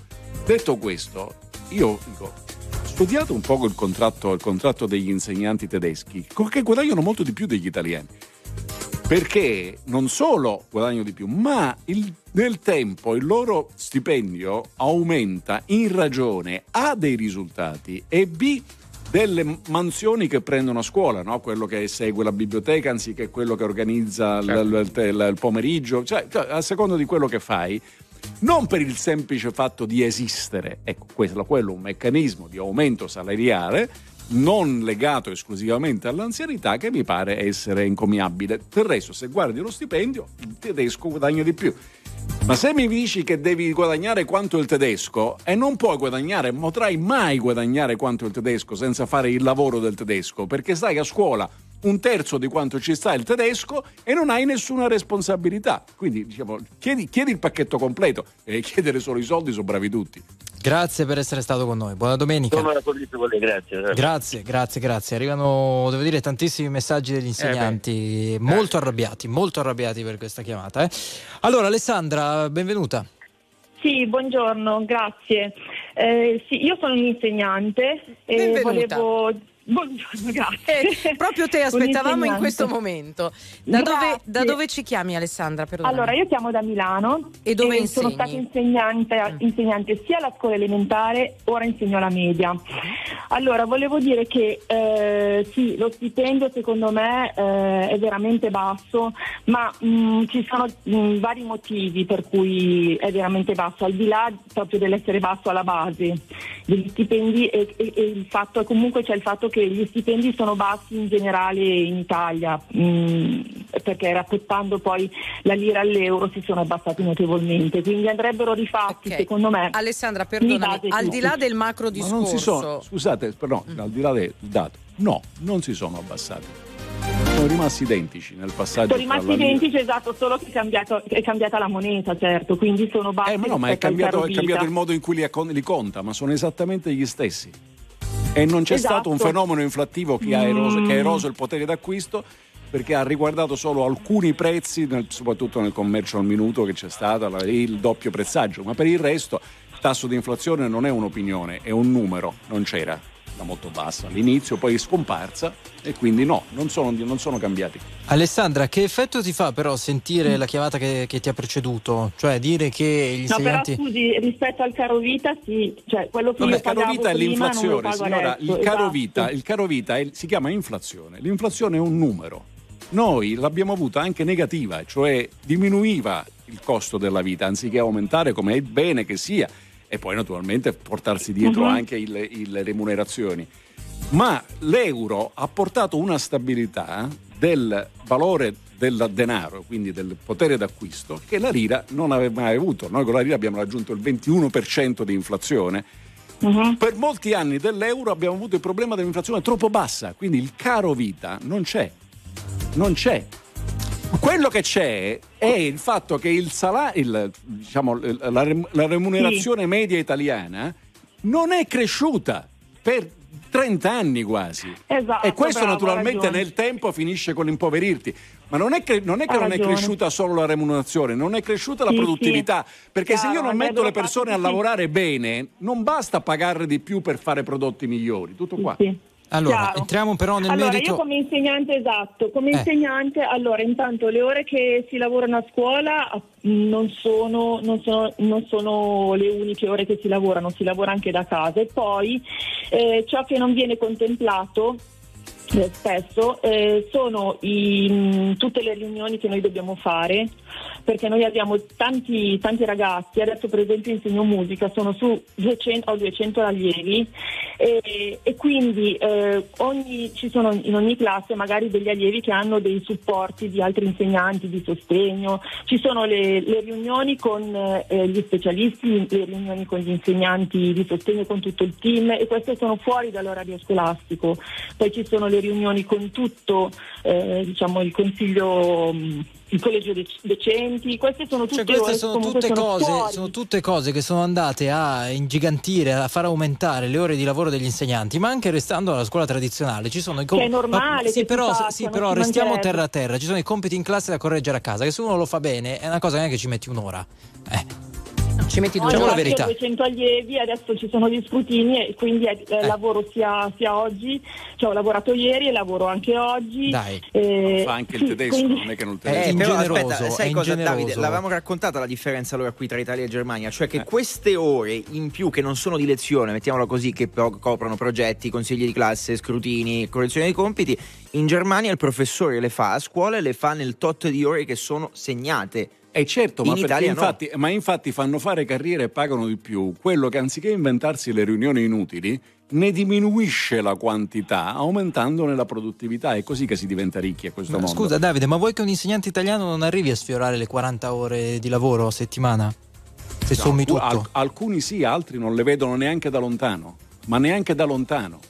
Detto questo, io dico, ho studiato un po' il contratto, il contratto degli insegnanti tedeschi, che guadagnano molto di più degli italiani perché non solo guadagnano di più, ma il- nel tempo il loro stipendio aumenta in ragione A dei risultati e B delle mansioni che prendono a scuola, no? quello che segue la biblioteca anziché quello che organizza l- l- il, il pomeriggio, cioè, cioè, a seconda di quello che fai, non per il semplice fatto di esistere, ecco, questo, quello è un meccanismo di aumento salariale non legato esclusivamente all'anzianità che mi pare essere encomiabile. Del resto, se guardi lo stipendio, il tedesco guadagna di più. Ma se mi dici che devi guadagnare quanto il tedesco e non puoi guadagnare, non potrai mai guadagnare quanto il tedesco senza fare il lavoro del tedesco, perché stai a scuola un terzo di quanto ci sta il tedesco e non hai nessuna responsabilità. Quindi diciamo, chiedi, chiedi il pacchetto completo e chiedere solo i soldi sono bravi tutti. Grazie per essere stato con noi, buona domenica. Grazie. Grazie, grazie, grazie. Arrivano, devo dire, tantissimi messaggi degli insegnanti, molto arrabbiati, molto arrabbiati per questa chiamata. eh. Allora, Alessandra, benvenuta. Sì, buongiorno, grazie. Eh, sì, io sono un'insegnante e Benvenuta. volevo Buongiorno, grazie. Eh, proprio te aspettavamo in questo momento. Da dove, da dove, ci chiami Alessandra? Perdonami. Allora, io chiamo da Milano. E dove e? Sono stata insegnante, insegnante, sia alla scuola elementare, ora insegno alla media. Allora, volevo dire che eh, sì, lo stipendio secondo me eh, è veramente basso, ma mh, ci sono mh, vari motivi per cui è veramente basso, al di là proprio dell'essere basso alla base degli stipendi e, e, e il fatto, comunque c'è il fatto che gli stipendi sono bassi in generale in Italia, mh, perché rapportando poi la lira all'euro si sono abbassati notevolmente, quindi andrebbero rifatti Okay. secondo me. Alessandra, perdonami, al di là del macro Ma discorso. non si sono, scusate, però, Mm. al di là del dato, no, non si sono abbassati. Sono rimasti identici nel passaggio. Sono rimasti identici, esatto, solo che è, cambiato- è cambiata la moneta, certo, quindi sono bassi. Eh, ma no, ma è cambiato, è cambiato il modo in cui li, li conta, ma sono esattamente gli stessi. E non c'è Esatto. stato un fenomeno inflattivo che ha, eroso, Mm. che ha eroso il potere d'acquisto perché ha riguardato solo alcuni prezzi, soprattutto nel commercio al minuto che c'è stato, il doppio prezzaggio, ma per il resto il tasso di inflazione non è un'opinione, è un numero, non c'era, da molto bassa all'inizio, poi è scomparsa e quindi no, non sono, non sono cambiati. Alessandra, che effetto ti fa però sentire la chiamata che, che ti ha preceduto? Cioè dire che gli No, però insegnanti... scusi, rispetto al caro vita, sì, cioè quello che Vabbè, io caro vita è l'inflazione, signora. adesso, Il caro esatto. vita, il caro vita è- si chiama inflazione. L'inflazione è un numero. Noi l'abbiamo avuta anche negativa, cioè diminuiva il costo della vita anziché aumentare come è bene che sia e poi naturalmente portarsi dietro Mhm. anche il- il- le remunerazioni. Ma l'euro ha portato una stabilità del valore del denaro, quindi del potere d'acquisto, che la lira non aveva mai avuto. Noi con la lira abbiamo raggiunto il 21% di inflazione. Per molti anni dell'euro abbiamo avuto il problema dell'inflazione troppo bassa, quindi il caro vita non c'è. Non c'è. Quello che c'è è il fatto che il sala- il, diciamo, la, la remunerazione media italiana non è cresciuta per 30 anni quasi. Esatto, e questo bravo, naturalmente nel tempo finisce con l'impoverirti. Ma non è, che, non è che non è cresciuta solo la remunerazione, non è cresciuta la Sì, produttività. sì. Perché se io Chiaro, non metto le persone a lavorare bene, non basta pagarle di più per fare prodotti migliori. Tutto qua. Allora, Chiaro. entriamo però nel allora, merito... io come insegnante, esatto, come Eh. insegnante, allora intanto le ore che si lavorano a scuola non sono, non, sono, non sono le uniche ore che si lavorano, si lavora anche da casa e poi eh, ciò che non viene contemplato spesso eh, sono i, mh, tutte le riunioni che noi dobbiamo fare perché noi abbiamo tanti, tanti ragazzi, adesso per esempio insegno musica, sono su 200, ho 200 allievi e, e quindi eh, ogni- ci sono in ogni classe magari degli allievi che hanno dei supporti di altri insegnanti di sostegno, ci sono le, le riunioni con eh, gli specialisti, le riunioni con gli insegnanti di sostegno con tutto il team e queste sono fuori dall'orario scolastico, poi ci sono le riunioni con tutto eh, diciamo, il consiglio, mh, il collegio dec- decenti, queste sono tutte Cioè, queste sono tutte, sono cose, fuori. sono tutte cose che sono andate a ingigantire, a far aumentare le ore di lavoro degli insegnanti, ma anche restando alla scuola tradizionale. Ci sono i Che è normale ma- sì, però, si sì, però restiamo terra a terra. Ci sono i compiti in classe da correggere a casa, che se uno lo fa bene è una cosa che neanche ci metti un'ora. Ci metti No, diciamo la verità. Ho 200 allievi, adesso ci sono gli scrutini e quindi eh, eh, lavoro sia, sia oggi, cioè ho lavorato ieri e lavoro anche oggi. Dai. Eh, Fa anche il sì, tedesco, quindi- non è che non il Eh, tedesco. però ingeneroso, aspetta, è sai cosa ingeneroso. Davide? L'avevamo raccontata la differenza allora qui tra Italia e Germania, cioè Eh. che queste ore in più che non sono di lezione, mettiamola così, che però coprono progetti, consigli di classe, scrutini, correzione dei compiti, in Germania il professore le fa a scuola e le fa nel tot di ore che sono segnate. E certo, in ma, perché Italia no. infatti, ma infatti fanno fare carriere e pagano di più quello che anziché inventarsi le riunioni inutili ne diminuisce la quantità aumentandone la produttività è così che si diventa ricchi a questo Ma mondo. Scusa Davide, ma vuoi che un insegnante italiano non arrivi a sfiorare le 40 ore di lavoro a settimana? Se No, sommi tutto. al- alcuni sì, altri non le vedono neanche da lontano, ma neanche da lontano.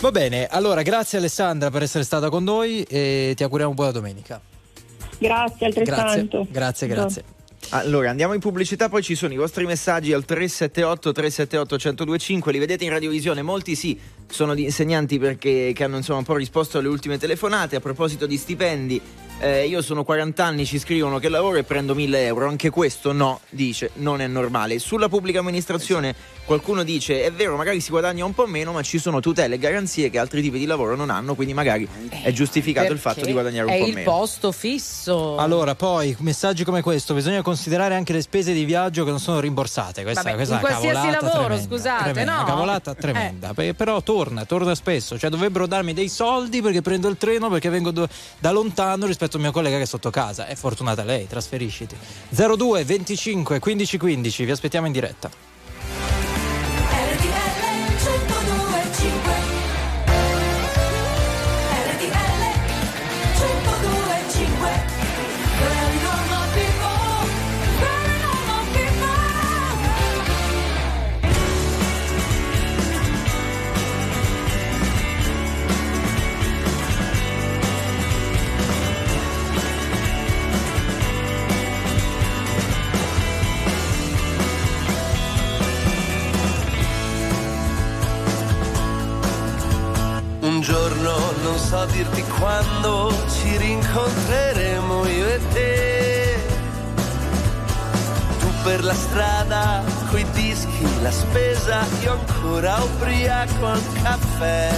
Va bene, allora grazie Alessandra per essere stata con noi e ti auguriamo buona domenica. Grazie altrettanto. Grazie, grazie. Allora andiamo in pubblicità, poi ci sono i vostri messaggi al 378 378 1025, li vedete in radiovisione, molti sì, sono di insegnanti perché che hanno insomma un po' risposto alle ultime telefonate. A proposito di stipendi, eh, io sono 40 anni, ci scrivono che lavoro e prendo 1000 euro, anche questo no, dice, non è normale. Sulla pubblica amministrazione qualcuno dice è vero, magari si guadagna un po' meno, ma ci sono tutele e garanzie che altri tipi di lavoro non hanno, quindi magari è giustificato il fatto di guadagnare un è po' il meno. posto fisso. Allora, poi messaggi come questo, bisogna considerare anche le spese di viaggio che non sono rimborsate. Questa, Vabbè, questa in è una qualsiasi cavolata lavoro, tremenda, scusate, tremenda, no? Una cavolata tremenda. Perché Però torna, torna spesso. Cioè, dovrebbero darmi dei soldi perché prendo il treno perché vengo do- da lontano rispetto al mio collega che è sotto casa. È fortunata lei, trasferisciti. 02 25 15 15, vi aspettiamo in diretta. Quando ci rincontreremo io e te. Tu per la strada, coi dischi, la spesa, io ancora ubriaco al caffè.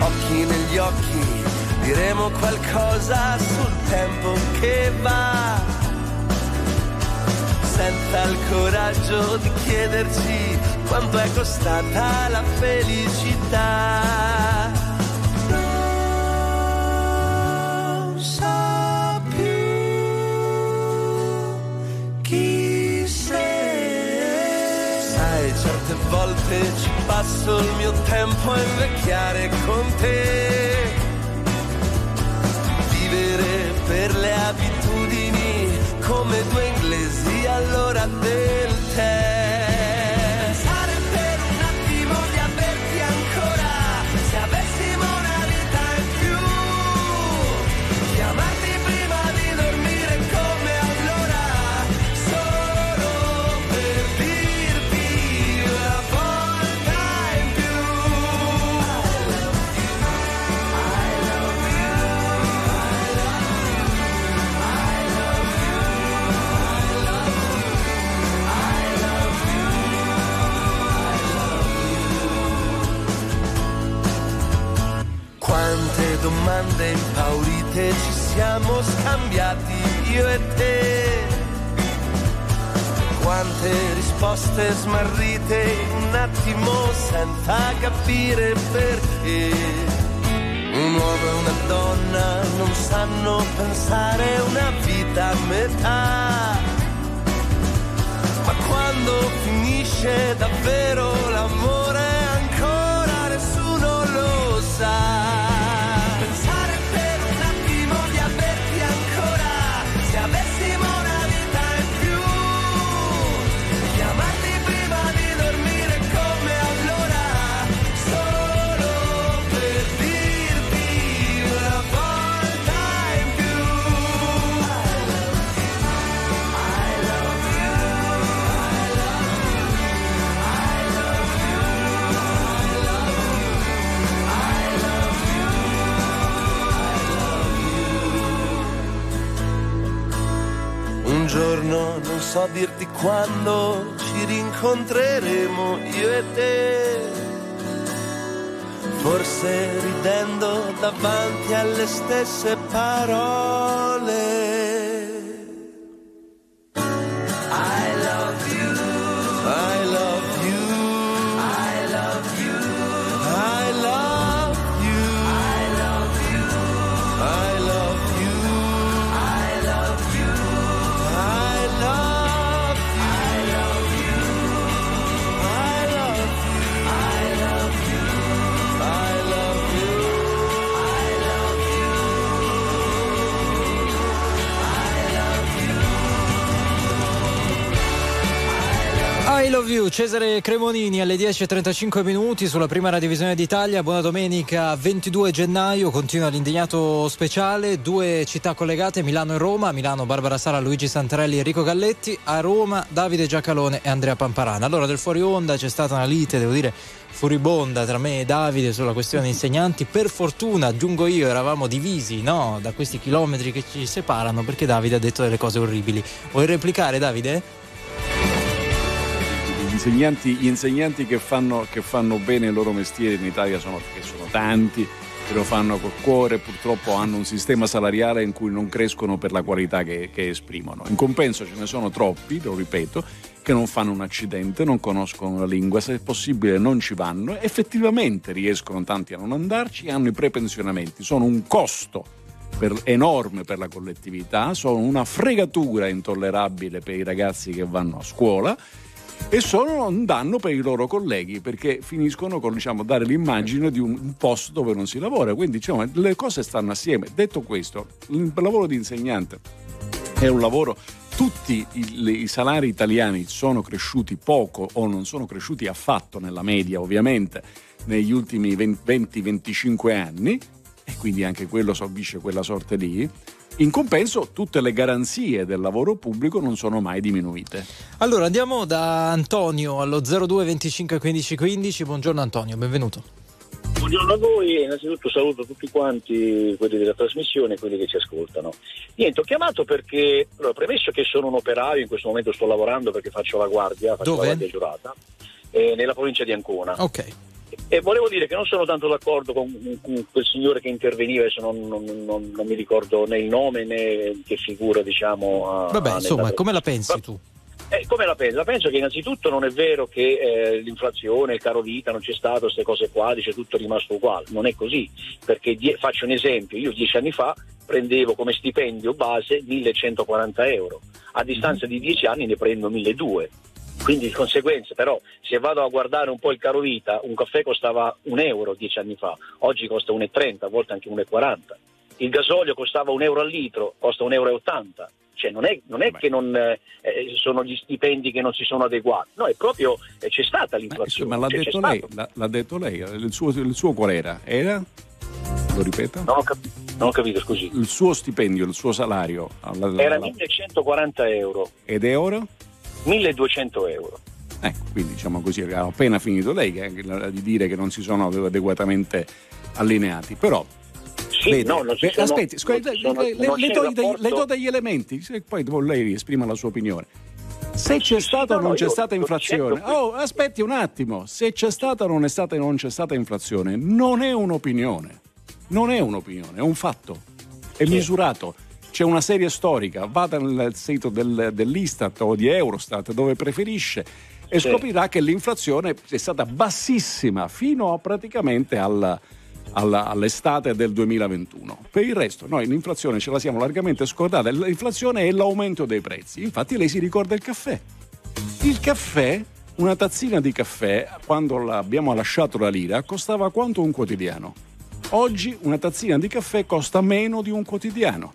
Occhi negli occhi, diremo qualcosa sul tempo che va. Senza il coraggio di chiederci quanto è costata la felicità. Certe volte ci passo il mio tempo a invecchiare con te. Vivere per le abitudini come due inglesi all'ora del tè. Quante domande impaurite ci siamo scambiati io e te. Quante risposte smarrite in un attimo senza capire perché. Un uomo e una donna non sanno pensare una vita a metà. Ma quando finisce davvero l'amore ancora nessuno lo sa. So dirti quando ci rincontreremo io e te. Forse ridendo davanti alle stesse parole. I love you, Cesare Cremonini alle 10.35 minuti sulla prima radiovisione d'Italia. Buona domenica 22 gennaio, continua l'indignato speciale. Due città collegate, Milano e Roma. Milano Barbara Sala, Luigi Santarelli e Enrico Galletti. A Roma Davide Giacalone e Andrea Pamparana. Allora del fuori onda c'è stata una lite, devo dire, furibonda tra me e Davide sulla questione insegnanti. Per fortuna, aggiungo io, eravamo divisi no? da questi chilometri che ci separano perché Davide ha detto delle cose orribili. Vuoi replicare Davide? Insegnanti, gli insegnanti che fanno, che fanno bene il loro mestiere in Italia sono, sono tanti, che lo fanno col cuore, purtroppo hanno un sistema salariale in cui non crescono per la qualità che, che esprimono. In compenso ce ne sono troppi, lo ripeto, che non fanno un accidente, non conoscono la lingua, se è possibile non ci vanno, effettivamente riescono tanti a non andarci hanno i prepensionamenti, sono un costo per, enorme per la collettività, sono una fregatura intollerabile per i ragazzi che vanno a scuola e sono un danno per i loro colleghi perché finiscono con diciamo, dare l'immagine di un posto dove non si lavora. Quindi diciamo, le cose stanno assieme. Detto questo, il lavoro di insegnante è un lavoro tutti i, i, salari italiani sono cresciuti poco o non sono cresciuti affatto nella media ovviamente negli ultimi 20-25 anni e quindi anche quello subisce quella sorte lì in compenso tutte le garanzie del lavoro pubblico non sono mai diminuite. Allora andiamo da Antonio allo 02 25 15 15. Buongiorno Antonio, benvenuto. Buongiorno a voi, innanzitutto saluto tutti quanti quelli della trasmissione e quelli che ci ascoltano. Niente, ho chiamato perché, allora, premesso che sono un operaio, in questo momento sto lavorando perché faccio la guardia, faccio Dove? la guardia giurata, eh, nella provincia di Ancona. Ok. E volevo dire che non sono tanto d'accordo con, con quel signore che interveniva, adesso non, non, non, non, mi ricordo né il nome né che figura, diciamo. A, Vabbè, a insomma, come la pensi tu? Eh, come la penso? La penso che innanzitutto non è vero che eh, l'inflazione, il caro vita, non c'è stato, queste cose qua, dice tutto è rimasto uguale. Non è così, perché die- faccio un esempio, io dieci anni fa prendevo come stipendio base 1140 euro, a distanza di dieci anni ne prendo 1200. Quindi di conseguenza, però, se vado a guardare un po' il caro vita, un caffè costava un euro dieci anni fa, oggi costa 1,30, a volte anche 1,40. Il gasolio costava un euro al litro, costa 1,80 euro. Cioè non è, non è che non, eh, sono gli stipendi che non si sono adeguati, no, è proprio eh, c'è stata l'inflazione. Ma l'ha, cioè, detto lei, l'ha, l'ha detto lei, il suo, il suo qual era? Era? Lo ripeto? Non ho, cap- non ho capito, scusi. Il suo stipendio, il suo salario? alla- Era alla- 1140 euro, Ed è ora? 1200 euro. Ecco, quindi diciamo così, ha appena finito lei che- che- di dire che non si sono adeguatamente allineati, però... Sì, vede, no, non ci sono- aspetti, non le, sono- le- non le do, rapporto- degli, le do degli elementi, poi lei esprima la sua opinione. Se c'è stata o no, non no, c'è stata inflazione, oh, aspetti un attimo, se c'è stata o non, è stata, non c'è stata inflazione, non è un'opinione, non è un'opinione, è un fatto, è misurato. C'è una serie storica, vada nel sito del- dell'Istat o di Eurostat dove preferisce e Sì. scoprirà che l'inflazione è stata bassissima fino a praticamente al- alla- all'estate del 2021. Per il resto, noi l'inflazione ce la siamo largamente scordata. L'inflazione è l'aumento dei prezzi. Infatti, lei si ricorda il caffè. Il caffè, una tazzina di caffè, quando abbiamo lasciato la lira, costava quanto un quotidiano. Oggi una tazzina di caffè costa meno di un quotidiano.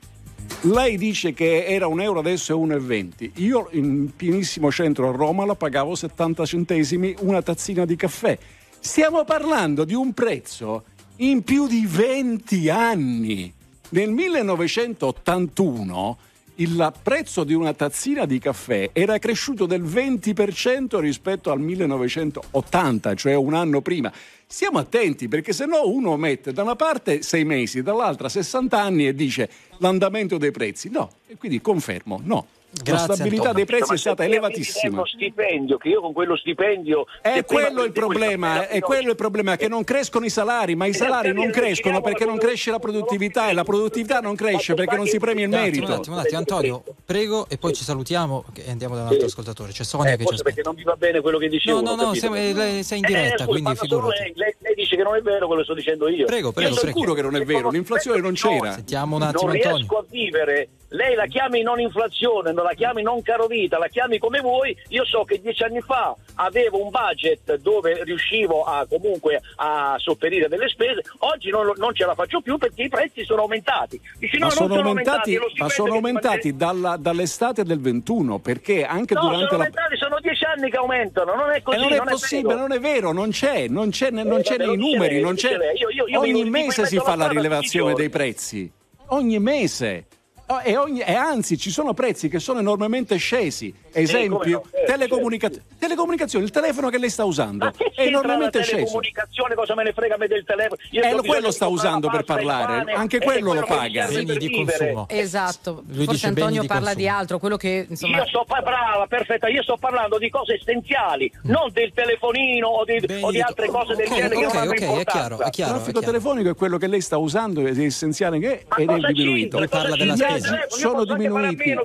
Lei dice che era un euro, adesso è 1,20. Io in pienissimo centro a Roma la pagavo 70 centesimi una tazzina di caffè. Stiamo parlando di un prezzo in più di 20 anni. Nel 1981 il prezzo di una tazzina di caffè era cresciuto del 20% rispetto al 1980, cioè un anno prima. Stiamo attenti perché se no uno mette da una parte sei mesi, dall'altra 60 anni e dice l'andamento dei prezzi. No, e quindi confermo, no. Grazie, la stabilità Antonio. dei prezzi Ma è stata elevatissima. uno stipendio, che io con quello stipendio... È quello il problema, caffè, è quello il problema che non crescono i salari, ma i salari non crescono perché non cresce la produttività e la produttività non cresce perché non si premia il Un attimo, un merito. attimo, un attimo, Antonio, prego e poi ci salutiamo e andiamo da un altro ascoltatore. C'è Sonia Eh, che ci aspetta. perché non mi va bene quello che dicevo. No, no, no, eh, lei- sei in diretta, Eh, quindi figurati. Lei, lei, lei dice che non è vero quello che sto dicendo io. Prego, prego, Io Sono prego. sicuro che non è vero, l'inflazione non c'era. Sentiamo un attimo non Antonio. riesco a vivere. Lei la chiami non inflazione, non la chiami non caro vita, la chiami come vuoi. Io so che dieci anni fa avevo un budget dove riuscivo a comunque a sopperire delle spese. Oggi non, non ce la faccio più perché i prezzi sono aumentati. Dici, no, Ma non sono aumentati, lo ma sono aumentati dalla- dall'estate del 21 perché anche No, durante sono la... aumentati, sono dieci anni che aumentano, non è così. non è non possibile, vero. non è vero, non c'è, non c'è, non Eh, c'è vabbè, nei numeri, lei, non c'è. Io- io- io Ogni mese si fa la rilevazione dei prezzi, ogni mese. Oh, e, ogni, e, anzi ci sono prezzi che sono enormemente scesi. Esempio, no? eh, telecomunica- certo. telecomunicazioni, il telefono che lei sta usando è enormemente sceso. telecomunicazione, cosa me ne frega me del telefono? Io eh, quello sta usando per parlare, anche quello lo paga. Beni di consumo. Esatto, Lui forse Antonio parla di altro, quello che insomma... Io sto brava, perfetta, io sto parlando di cose essenziali, mm. non del telefonino o di, o di altre cose del okay, genere okay, okay, hanno è chiaro, è chiaro, Il traffico telefonico è quello che lei sta usando, è essenziale che è, ed è diminuito. Lui parla della spesa. Sono diminuiti.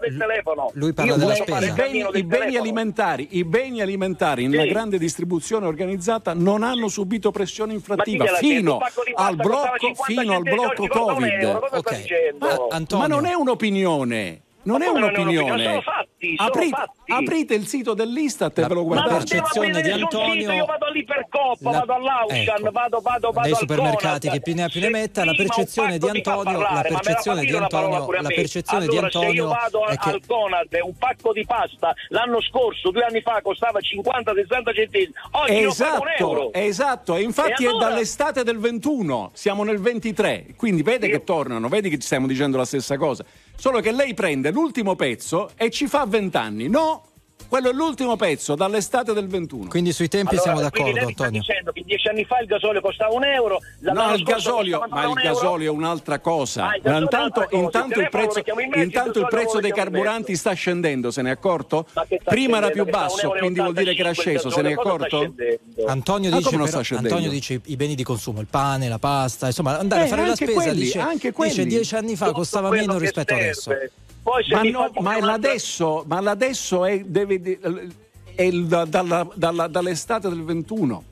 Lui parla della spesa. I beni, i beni alimentari, i beni alimentari in una grande distribuzione organizzata non hanno subito pressione inflattiva fino al blocco, fino al blocco Covid. Ma non è un'opinione. Non è un'opinione. Sono fatti, sono Apri- fatti. Aprite il sito dell'Istat e ve lo guardate. La percezione di Antonio. Io vado lì per Coppa, La- vado all'Auchan, ecco. vado, vado, vado Nei al supermercati Conad. che più ne ha più ne metta, la percezione di Antonio, la parlare, percezione di Antonio, la percezione di allora, se io Antonio vado è che al Conad, un pacco di pasta l'anno scorso, due anni fa, costava 50-60 centesimi. Oggi lo pago un euro. Esatto, esatto, e infatti E allora? è dall'estate del 21, siamo nel 23, quindi vede che tornano, vedi che ci stiamo dicendo la stessa cosa, solo che lei prende l'ultimo pezzo e ci fa 20 anni, no? Quello è l'ultimo pezzo dall'estate del 21. Quindi sui tempi Allora, siamo d'accordo, mi sta Antonio. dicendo che dieci anni fa il gasolio costava un euro, No, il gasolio, ma il gasolio è un'altra cosa. Ah, il gasolio è intanto, cosa. intanto il prezzo, mezzo, intanto il prezzo dei carburanti sta scendendo, se ne è accorto? Prima era più basso, quindi vuol dire che era 85 il sceso, se ne è accorto? Antonio Ma dice, sta scendendo? Antonio dice i beni di consumo, il pane, la pasta, insomma andare Eh, a fare la spesa quelli, dice, anche dice quelli. dieci anni fa costava meno rispetto serve. adesso. Ma, no, ma l'adesso, ma l'adesso è, deve, è dalla- dalla- dall'estate del 21.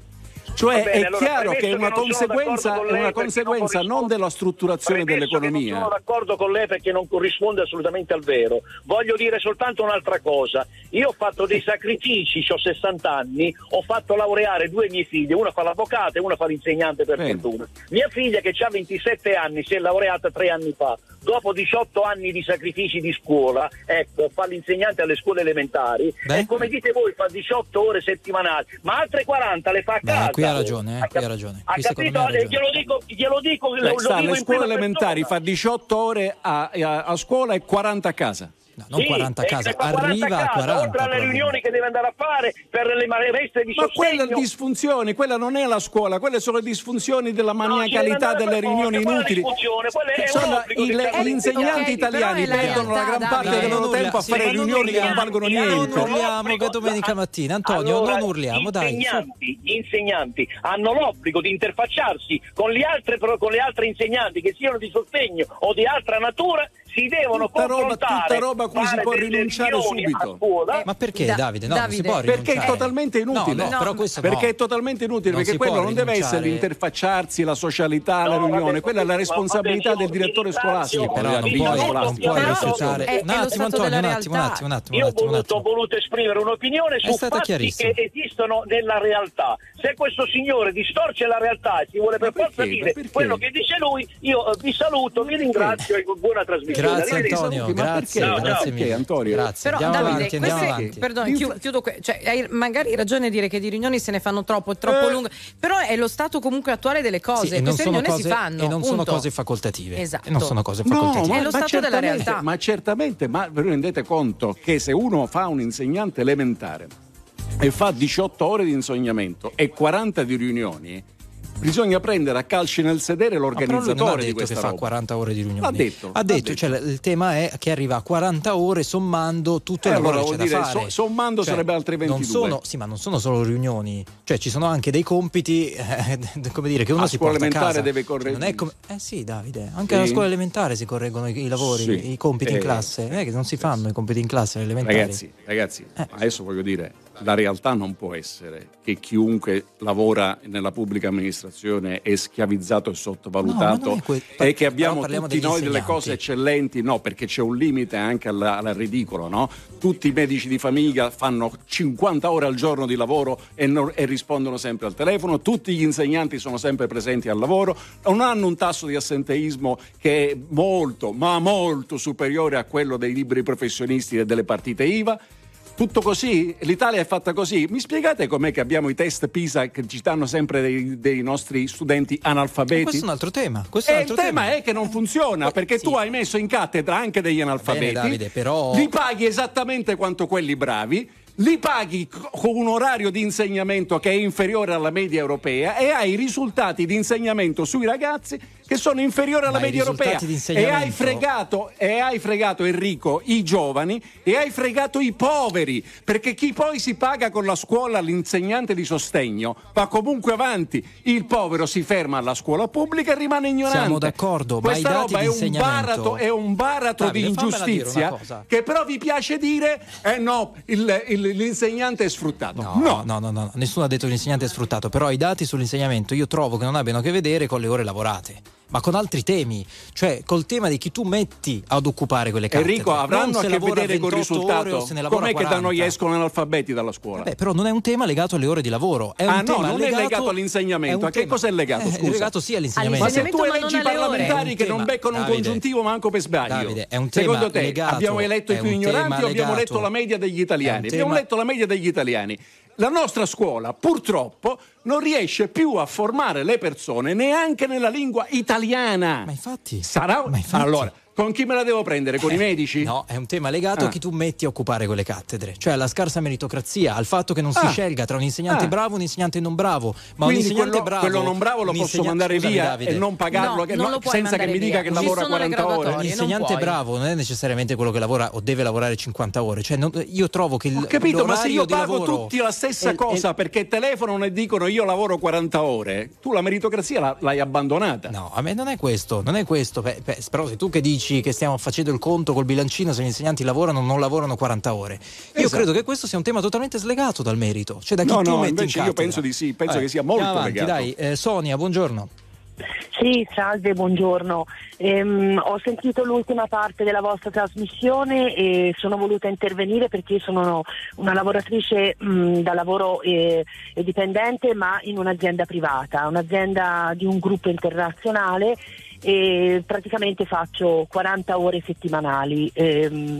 Cioè bene, è allora, chiaro che è una conseguenza, con è lei una conseguenza non non della strutturazione dell'economia. Non sono d'accordo con lei perché non corrisponde assolutamente al vero. Voglio dire soltanto un'altra cosa. Io ho fatto dei sacrifici, ho 60 anni, ho fatto laureare due mie figlie, una fa l'avvocato e una fa l'insegnante per Bene. fortuna. Mia figlia che ha 27 anni si è laureata tre anni fa. Dopo 18 anni di sacrifici di scuola, ecco, fa l'insegnante alle scuole elementari Beh. e come dite voi fa 18 ore settimanali, ma altre 40 le fa a Beh, casa. Qui ha ragione, eh, Ha qui ha ragione. Ha capito? me ha ragione. Glielo dico, glielo dico, Lei lo, sta lo alle scuole elementari, persona. fa 18 ore a, a- a scuola e 40 a casa. No, non Sì, 40 a casa, ne fa 40 arriva a casa, 40. oltre alle riunioni che deve andare a fare per le marestre di Ma quella sostegno. è disfunzione, quella non è la scuola, quelle sono le disfunzioni della No, maniacalità andare delle riunioni forza, quella inutili. disfunzione, quella è Sono gli insegnanti italiani perdono la gran parte del loro tempo a fare riunioni che non valgono niente. Non urliamo che domenica mattina, Antonio, Allora, non urliamo, gli dai. Insegnanti, gli insegnanti hanno l'obbligo di interfacciarsi con le altre, con le altre insegnanti che siano di sostegno o di altra natura, si devono Tutta roba- tutta roba a cui si può rinunciare subito. scuola. Ma perché Da- Davide? No, non si Davide. può Perché è rinunciare. totalmente inutile. No, no, però questo no. perché è totalmente inutile, Non perché quello non deve essere rinunciare. l'interfacciarsi, la socialità, la No, riunione, vabbè, quella è la responsabilità vabbè, del direttore scolastico. Però della non puoi, no, non puoi però rifiutare. Un lo attimo, Antonio, un attimo, un attimo, un attimo. Io ho voluto, esprimere un'opinione su fatti che esistono nella realtà. Se questo signore distorce la realtà e si vuole per forza dire quello che dice lui, io eh, vi saluto, vi ringrazio e buona trasmissione. Grazie. Antonio, Ma grazie, perché? grazie Perché, mille. Antonio? Grazie. Però Andiamo Davide, avanti, andiamo queste- avanti. perdone, chiudo que- cioè, hai magari ragione a dire che di riunioni se ne fanno troppo, è troppo Eh. lunghe, però è lo stato comunque attuale delle cose. Sì, non Queste sono riunioni cose, si fanno. e non sono punto. cose facoltative. Esatto. E non sono cose No, facoltative. È ma, lo ma stato della certamente, realtà. ma certamente, ma vi rendete conto che se uno fa un insegnante elementare e fa 18 ore di insegnamento e 40 di riunioni, bisogna prendere a calci nel sedere ha l'organizzatore di questa che fa roba. 40 ore di riunioni. L'ha detto, Ha detto, detto. cioè, il tema è che arriva a 40 ore sommando tutto il Eh, lavoro allora che c'è dire, fare. so- sommando Cioè, sarebbe altre non 22. sono, sì, ma non sono solo riunioni, cioè ci sono anche dei compiti, eh, come dire, che uno A si porta a elementare casa. deve correggere. Non è come- eh sì, Davide, anche Sì. alla scuola elementare si correggono i, i lavori, Sì. i compiti in Eh. classe. Non è che non si fanno i compiti in classe elementari. Ragazzi, ragazzi, Eh. adesso voglio dire, la realtà non può essere che chiunque lavora nella pubblica amministrazione è schiavizzato e No, sottovalutato non è que- e che abbiamo tutti noi delle cose eccellenti, no, perché c'è un limite anche al, al ridicolo, no? Tutti i medici di famiglia fanno 50 ore al giorno di lavoro e, non- e rispondono sempre al telefono, tutti gli insegnanti sono sempre presenti al lavoro, non hanno un tasso di assenteismo che è molto, ma molto superiore a quello dei liberi professionisti e delle partite IVA. Tutto così? L'Italia è fatta così? Mi spiegate com'è che abbiamo i test PISA che ci danno sempre dei, dei nostri studenti analfabeti? Questo è un altro tema. Questo è E un il altro tema tema. è che non funziona perché tu hai messo in cattedra anche degli analfabeti. Davide, però- Li paghi esattamente quanto quelli bravi. Li paghi con un orario di insegnamento che è inferiore alla media europea e hai risultati di insegnamento sui ragazzi che sono inferiori alla Ma media europea. E hai, fregato, e hai fregato Enrico i giovani e hai fregato i poveri perché chi poi si paga con la scuola l'insegnante di sostegno va comunque avanti. Il povero si ferma alla scuola pubblica e rimane ignorante. Siamo d'accordo, ma Questa i dati roba è un baratro, è un baratro Davide, di ingiustizia che però vi piace dire eh no, il- il- l'insegnante è sfruttato. No, no, no, no, nessuno ha detto che l'insegnante è sfruttato, però i dati sull'insegnamento io trovo che non abbiano a che vedere con le ore lavorate. Ma con altri temi, cioè col tema di chi tu metti ad occupare quelle cattedre. Enrico, Non avranno a che vedere col 28 ore risultato? Com'è che da noi 40. escono analfabeti dalla scuola? Beh, però non è un tema legato alle ore di lavoro. È un ah no, tema non legato, è legato all'insegnamento. è un A che tema- cosa è legato? Scusa. È legato sì all'insegnamento. Ma se tu eleggi non ore. parlamentari un che non tema, beccano un Davide. congiuntivo manco per sbaglio. Davide, è un tema Secondo te legato- abbiamo eletto i più un ignoranti o abbiamo letto la media degli italiani? un Abbiamo letto la media degli italiani. La nostra scuola purtroppo non riesce più a formare le persone neanche nella lingua italiana. Ma infatti. Sarà Allora, con chi me la devo prendere? Con i medici? Eh, No, è un tema legato Ah. a chi tu metti a occupare quelle cattedre, cioè alla scarsa meritocrazia, al fatto che non si Ah. scelga tra un insegnante Ah. bravo e un insegnante non bravo. Ma Quindi un insegnante quello- bravo. quello non bravo lo posso mandare via Davide. e non pagarlo, No, che- non no, senza che mi dica via. che Ci lavora sono le 40 ore. non L'insegnante puoi. bravo non è necessariamente quello che lavora o deve lavorare 50 ore. Cioè, non- io trovo che il Ho capito, ma se io pago tutti la stessa è- è- cosa perché telefonano e dicono io lavoro 40 ore, tu la meritocrazia l'hai abbandonata. No, a me non è questo, non è questo. Però se tu che dici che stiamo facendo il conto col bilancino se gli insegnanti lavorano o non lavorano 40 ore. Io Esatto. credo che questo sia un tema totalmente slegato dal merito. Cioè da chi No, tu no, metti invece in io penso di sì, penso Vabbè, che sia molto avanti, legato. Dai, eh, Sonia, buongiorno. Sì, salve, buongiorno. Ehm, ho sentito l'ultima parte della vostra trasmissione e sono voluta intervenire perché io sono una lavoratrice mh, da lavoro eh, eh, dipendente ma in un'azienda privata, un'azienda di un gruppo internazionale e praticamente faccio 40 ore settimanali. ehm,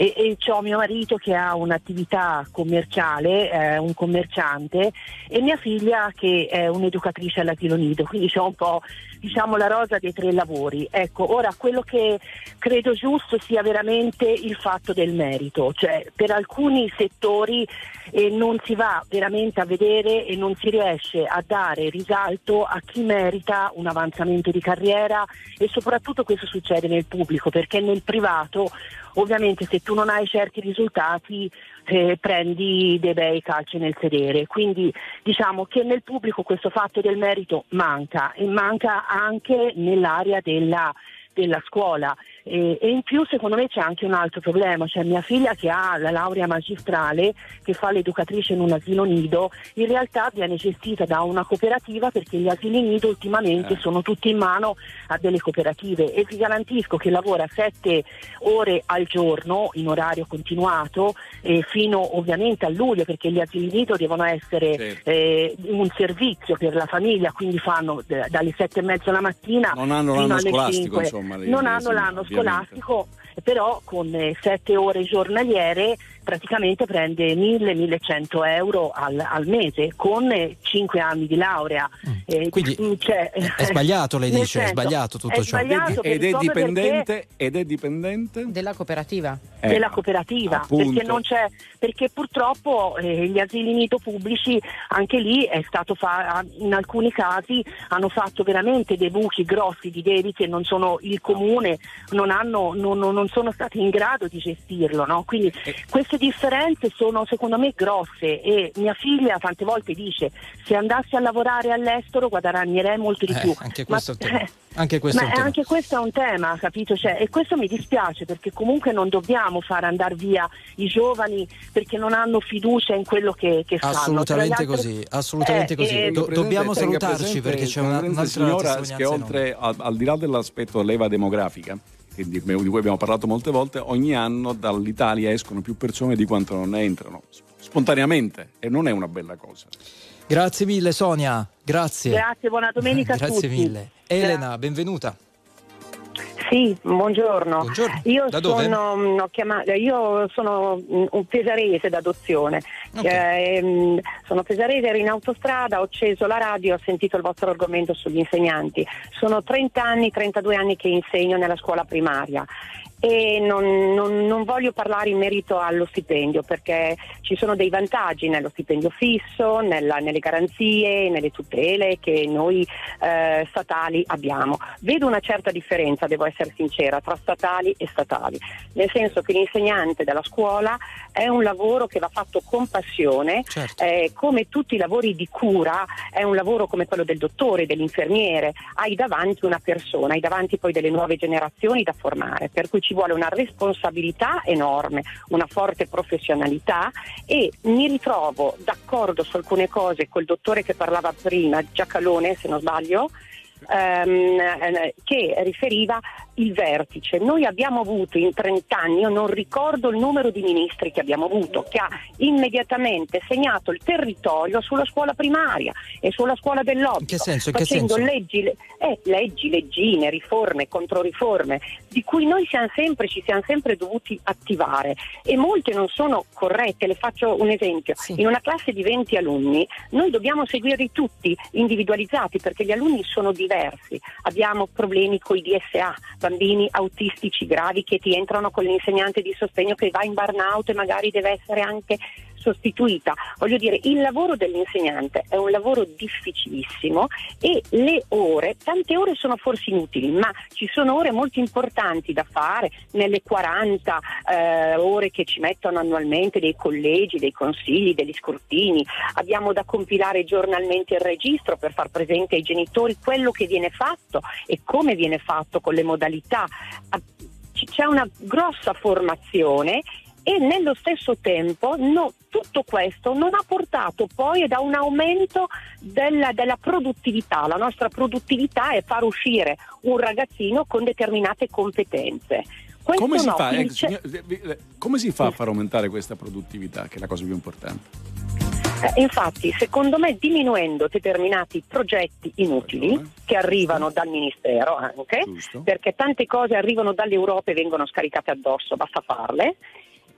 e, e ho mio marito che ha un'attività commerciale, è un commerciante e mia figlia che è un'educatrice all'asilo nido, quindi c'ho un po' diciamo la rosa dei tre lavori. Ecco, ora quello che credo giusto sia veramente il fatto del merito, cioè per alcuni settori eh, non si va veramente a vedere e non si riesce a dare risalto a chi merita un avanzamento di carriera e soprattutto questo succede nel pubblico perché nel privato ovviamente se tu non hai certi risultati eh, prendi dei bei calci nel sedere. Quindi diciamo che nel pubblico questo fatto del merito manca e manca anche nell'area della della scuola e, e in più secondo me c'è anche un altro problema, cioè mia figlia che ha la laurea magistrale che fa l'educatrice in un asilo nido in realtà viene gestita da una cooperativa perché gli asili nido ultimamente sono tutti in mano a delle cooperative e vi garantisco che lavora sette ore al giorno in orario continuato eh, fino ovviamente a luglio perché gli asili nido devono essere eh, un servizio per la famiglia quindi fanno d- dalle sette e mezza la mattina Non hanno l'anno scolastico, cinque. insomma, le- non hanno l'anno ovviamente. Scolastico però con eh, sette ore giornaliere praticamente prende 1000-1100 euro al, al mese con eh, cinque anni di laurea Eh, Quindi cioè, È sbagliato, lei dice, è senso, sbagliato tutto è ciò. sbagliato Ed è dipendente, ed è dipendente Della cooperativa. Eh, della cooperativa appunto. perché, non c'è, perché purtroppo eh, gli asili nido pubblici anche lì è stato fa- in alcuni casi hanno fatto veramente dei buchi grossi di debiti e non sono il comune non, hanno, non, non- non sono stati in grado di gestirlo no? quindi Eh. Queste differenze sono secondo me grosse e mia figlia tante volte dice se andassi a lavorare all'estero guadagnerei molto di Eh, più anche Ma- questo è un tema. Anche questo ma è un tema. anche questo è un tema, capito? Cioè, e questo mi dispiace perché comunque non dobbiamo far andare via i giovani perché non hanno fiducia in quello che, che fanno. Assolutamente altre- così, assolutamente Eh, così. eh, Do- Presidente, dobbiamo salutarci presente- perché c'è una, un'altra signora che oltre al, al di là dell'aspetto leva demografica di, di cui abbiamo parlato molte volte ogni anno dall'Italia escono più persone di quanto non ne entrano spontaneamente e non è una bella cosa Grazie mille Sonia, grazie. Grazie, buona domenica a Grazie tutti. mille. Elena, benvenuta. Sì, buongiorno. Buongiorno. Io, sono, mm, chiamato- io sono mm, un pesarese d'adozione. Ehm, sono pesarese, ero in autostrada, ho acceso la radio, ho sentito il vostro argomento sugli insegnanti. Sono 30 anni, 32 anni che insegno nella scuola primaria. E non, non- non voglio parlare in merito allo stipendio perché ci sono dei vantaggi nello stipendio fisso, nella- nelle garanzie, nelle tutele che noi eh, statali abbiamo. Vedo una certa differenza, devo essere sincera, tra statali e statali, nel senso che l'insegnante della scuola è un lavoro che va fatto con passione, eh, come tutti i lavori di cura, è un lavoro come quello del dottore, dell'infermiere, hai davanti una persona, hai davanti poi delle nuove generazioni da formare, per cui ci vuole una responsabilità enorme, una forte professionalità e mi ritrovo d'accordo su alcune cose col dottore che parlava prima, Giacalone se non sbaglio, ehm, eh, che riferiva il vertice. Noi abbiamo avuto in 30 anni, io non ricordo il numero di ministri che abbiamo avuto, che ha immediatamente segnato il territorio sulla scuola primaria e sulla scuola dell'obbligo, facendo leggi, eh, leggi, leggine, riforme, controriforme, di cui noi siamo sempre, ci siamo sempre dovuti attivare e molte non sono corrette. Le faccio un esempio. In una classe di 20 alunni noi dobbiamo seguirli tutti individualizzati perché gli alunni sono diversi. Abbiamo problemi con i DSA, bambini autistici gravi che ti entrano con l'insegnante di sostegno che va in burnout e magari deve essere anche sostituita. Voglio dire, il lavoro dell'insegnante è un lavoro difficilissimo e le ore, tante ore sono forse inutili, ma ci sono ore molto importanti da fare nelle 40 eh, ore che ci mettono annualmente dei collegi, dei consigli, degli scrutini. Abbiamo da compilare giornalmente il registro per far presente ai genitori quello che viene fatto e come viene fatto con le modalità. C'è una grossa formazione e nello stesso tempo no, tutto questo non ha portato poi da un aumento della, della produttività. La nostra produttività è far uscire un ragazzino con determinate competenze. Come si, no, fa, eh, signor- eh, come si fa a far aumentare questa produttività, che è la cosa più importante? Eh, infatti, secondo me, diminuendo determinati progetti inutili che arrivano dal Ministero anche, perché tante cose arrivano dall'Europa e vengono scaricate addosso, basta farle.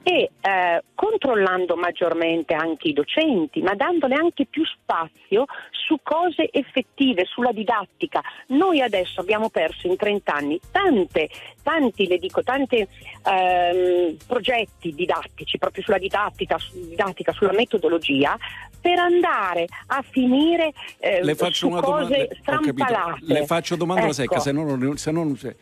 E eh, controllando maggiormente anche i docenti, ma dandole anche più spazio su cose effettive, sulla didattica. Noi adesso abbiamo perso in 30 anni tante, tanti, le dico, tanti ehm, progetti didattici proprio sulla didattica, su- didattica, sulla metodologia, per andare a finire eh, le faccio su una cose domanda. strampalate. Le faccio domanda Ecco. secca, se non, se non- se-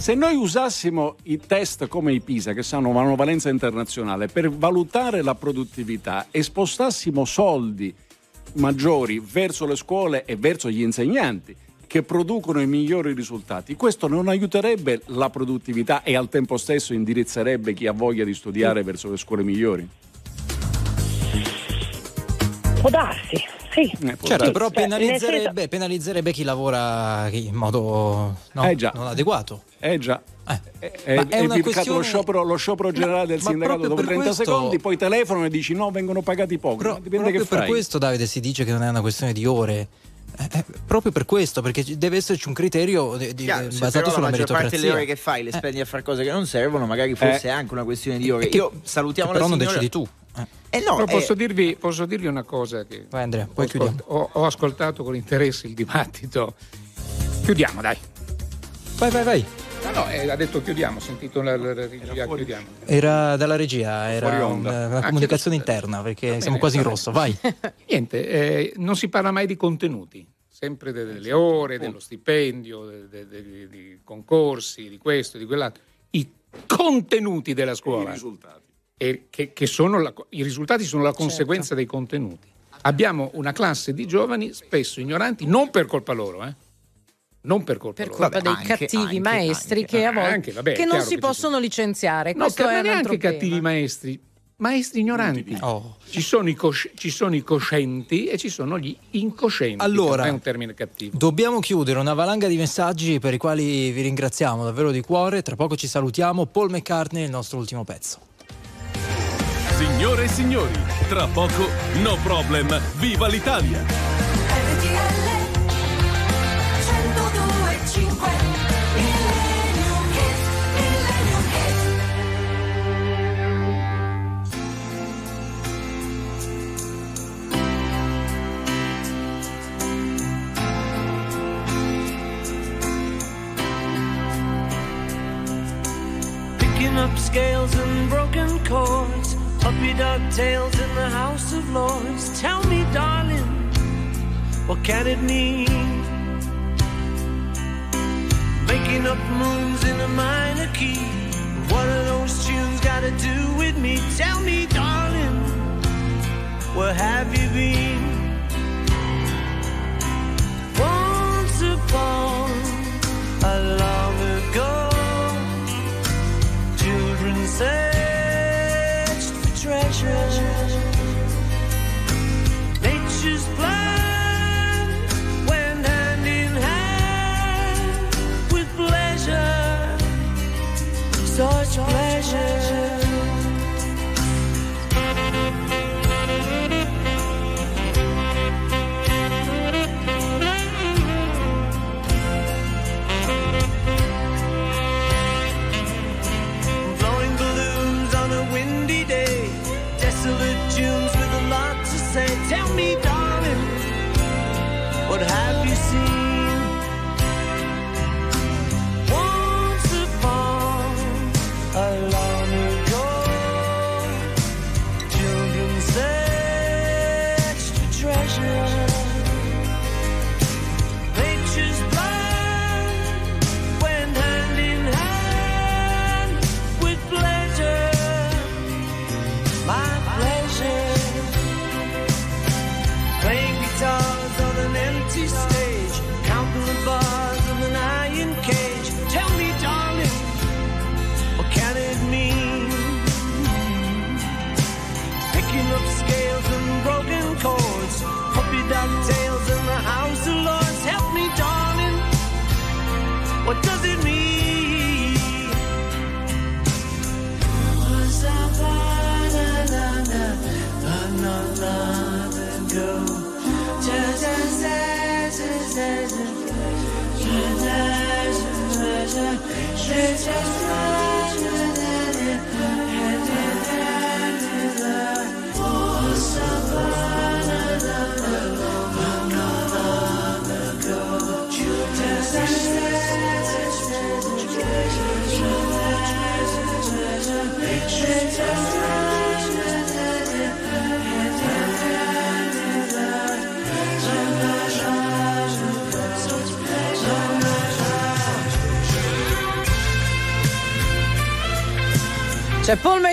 se noi usassimo i test come i PISA, che hanno una valenza internazionale, per valutare la produttività e spostassimo soldi maggiori verso le scuole e verso gli insegnanti che producono i migliori risultati, questo non aiuterebbe la produttività e al tempo stesso indirizzerebbe chi ha voglia di studiare verso le scuole migliori? Può darsi, sì. Certo, Sì, però cioè, penalizzerebbe, senso- penalizzerebbe chi lavora in modo no, Eh già. non adeguato. Eh già. Eh, E, ma è una vi- questione- lo, sciopero, lo sciopero generale del ma sindacato proprio dopo per 30 questo- secondi, poi telefono e dici no, vengono pagati poco. Ma dipende Proprio che per questo, Davide, si dice che non è una questione di ore. Eh, eh, proprio per questo, perché deve esserci un criterio di- di- Chiaro, basato però sulla la maggior parte meritocrazia. delle ore che fai le spendi a fare cose che non servono, magari forse Eh. è anche una questione di ore. Che- Io salutiamo che però la non signora. decidi tu. Eh no, Però eh, posso, dirvi, posso dirvi una cosa che Vai Andrea, ho, poi chiudiamo. ascolt- ho- ho ascoltato con interesse il dibattito. Chiudiamo, dai. Vai, vai, vai. No, no, eh, ha detto chiudiamo, ho sentito la, la- la regia, chiudiamo. Era dalla regia, era un- una Ah, comunicazione interna, perché siamo quasi in rosso. Vai. Niente, eh, non si parla mai di contenuti, sempre de- delle ore, dello stipendio, de- de- de- di concorsi, di questo, di quell'altro. I contenuti della scuola. I risultati. E che, che sono la- I risultati sono la conseguenza dei contenuti. Abbiamo una classe di giovani spesso ignoranti, non per colpa loro, eh. Non per colpa Per loro. colpa dei cattivi maestri che a volte Anche, vabbè, che non si che possono licenziare. No, Questo ma è un neanche altro cattivi tema. maestri, maestri ignoranti. Ci, sono i cosci- ci sono i coscienti e ci sono gli incoscienti. Allora, è un termine cattivo. Dobbiamo chiudere una valanga di messaggi per i quali vi ringraziamo davvero di cuore. Tra poco ci salutiamo. Paul McCartney, il nostro ultimo pezzo. Signore e signori, tra poco no problem, viva l'Italia! Picking up scales and broken chords puppy dog tails in the House of Lords. Tell me, darling, what can it mean? Making up moons in a minor key. What are those tunes got to do with me? Tell me, darling, where have you been? Once upon a long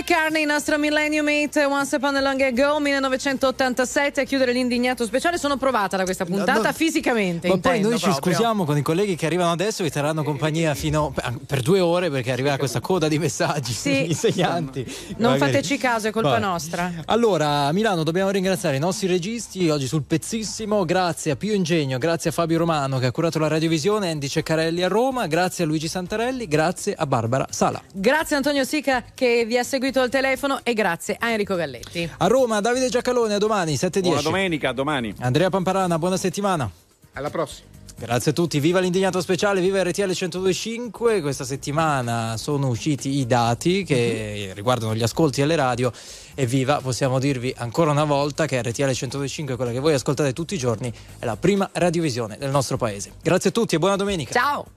McCartney, nostro Millennium Mate, Once Upon a Long Ago, 1987, a chiudere l'indignato speciale. Sono provata da questa puntata No, no. fisicamente. Ma poi noi ci proprio. scusiamo con i colleghi che arrivano adesso, vi terranno compagnia fino per due ore perché arriverà questa coda di messaggi Sì. insegnanti. Non Magari- fateci caso, è colpa Vabbè. nostra. Allora, a Milano dobbiamo ringraziare i nostri registi oggi sul pezzissimo, grazie a Pio Ingegno, grazie a Fabio Romano che ha curato la radiovisione, Andy Ceccarelli a Roma, grazie a Luigi Santarelli, grazie a Barbara Sala. Grazie a Antonio Sica che vi ha seguito al telefono e grazie a Enrico Galletti. A Roma, Davide Giacalone, a domani, 7.10. Buona domenica, domani. Andrea Pamparana, buona settimana. Alla prossima. Grazie a tutti, viva l'indignato speciale, viva RTL 1025. Questa settimana sono usciti i dati che riguardano gli ascolti alle radio e viva, possiamo dirvi ancora una volta che RTL 1025, quella che voi ascoltate tutti i giorni, è la prima radiovisione del nostro paese. Grazie a tutti e buona domenica. Ciao!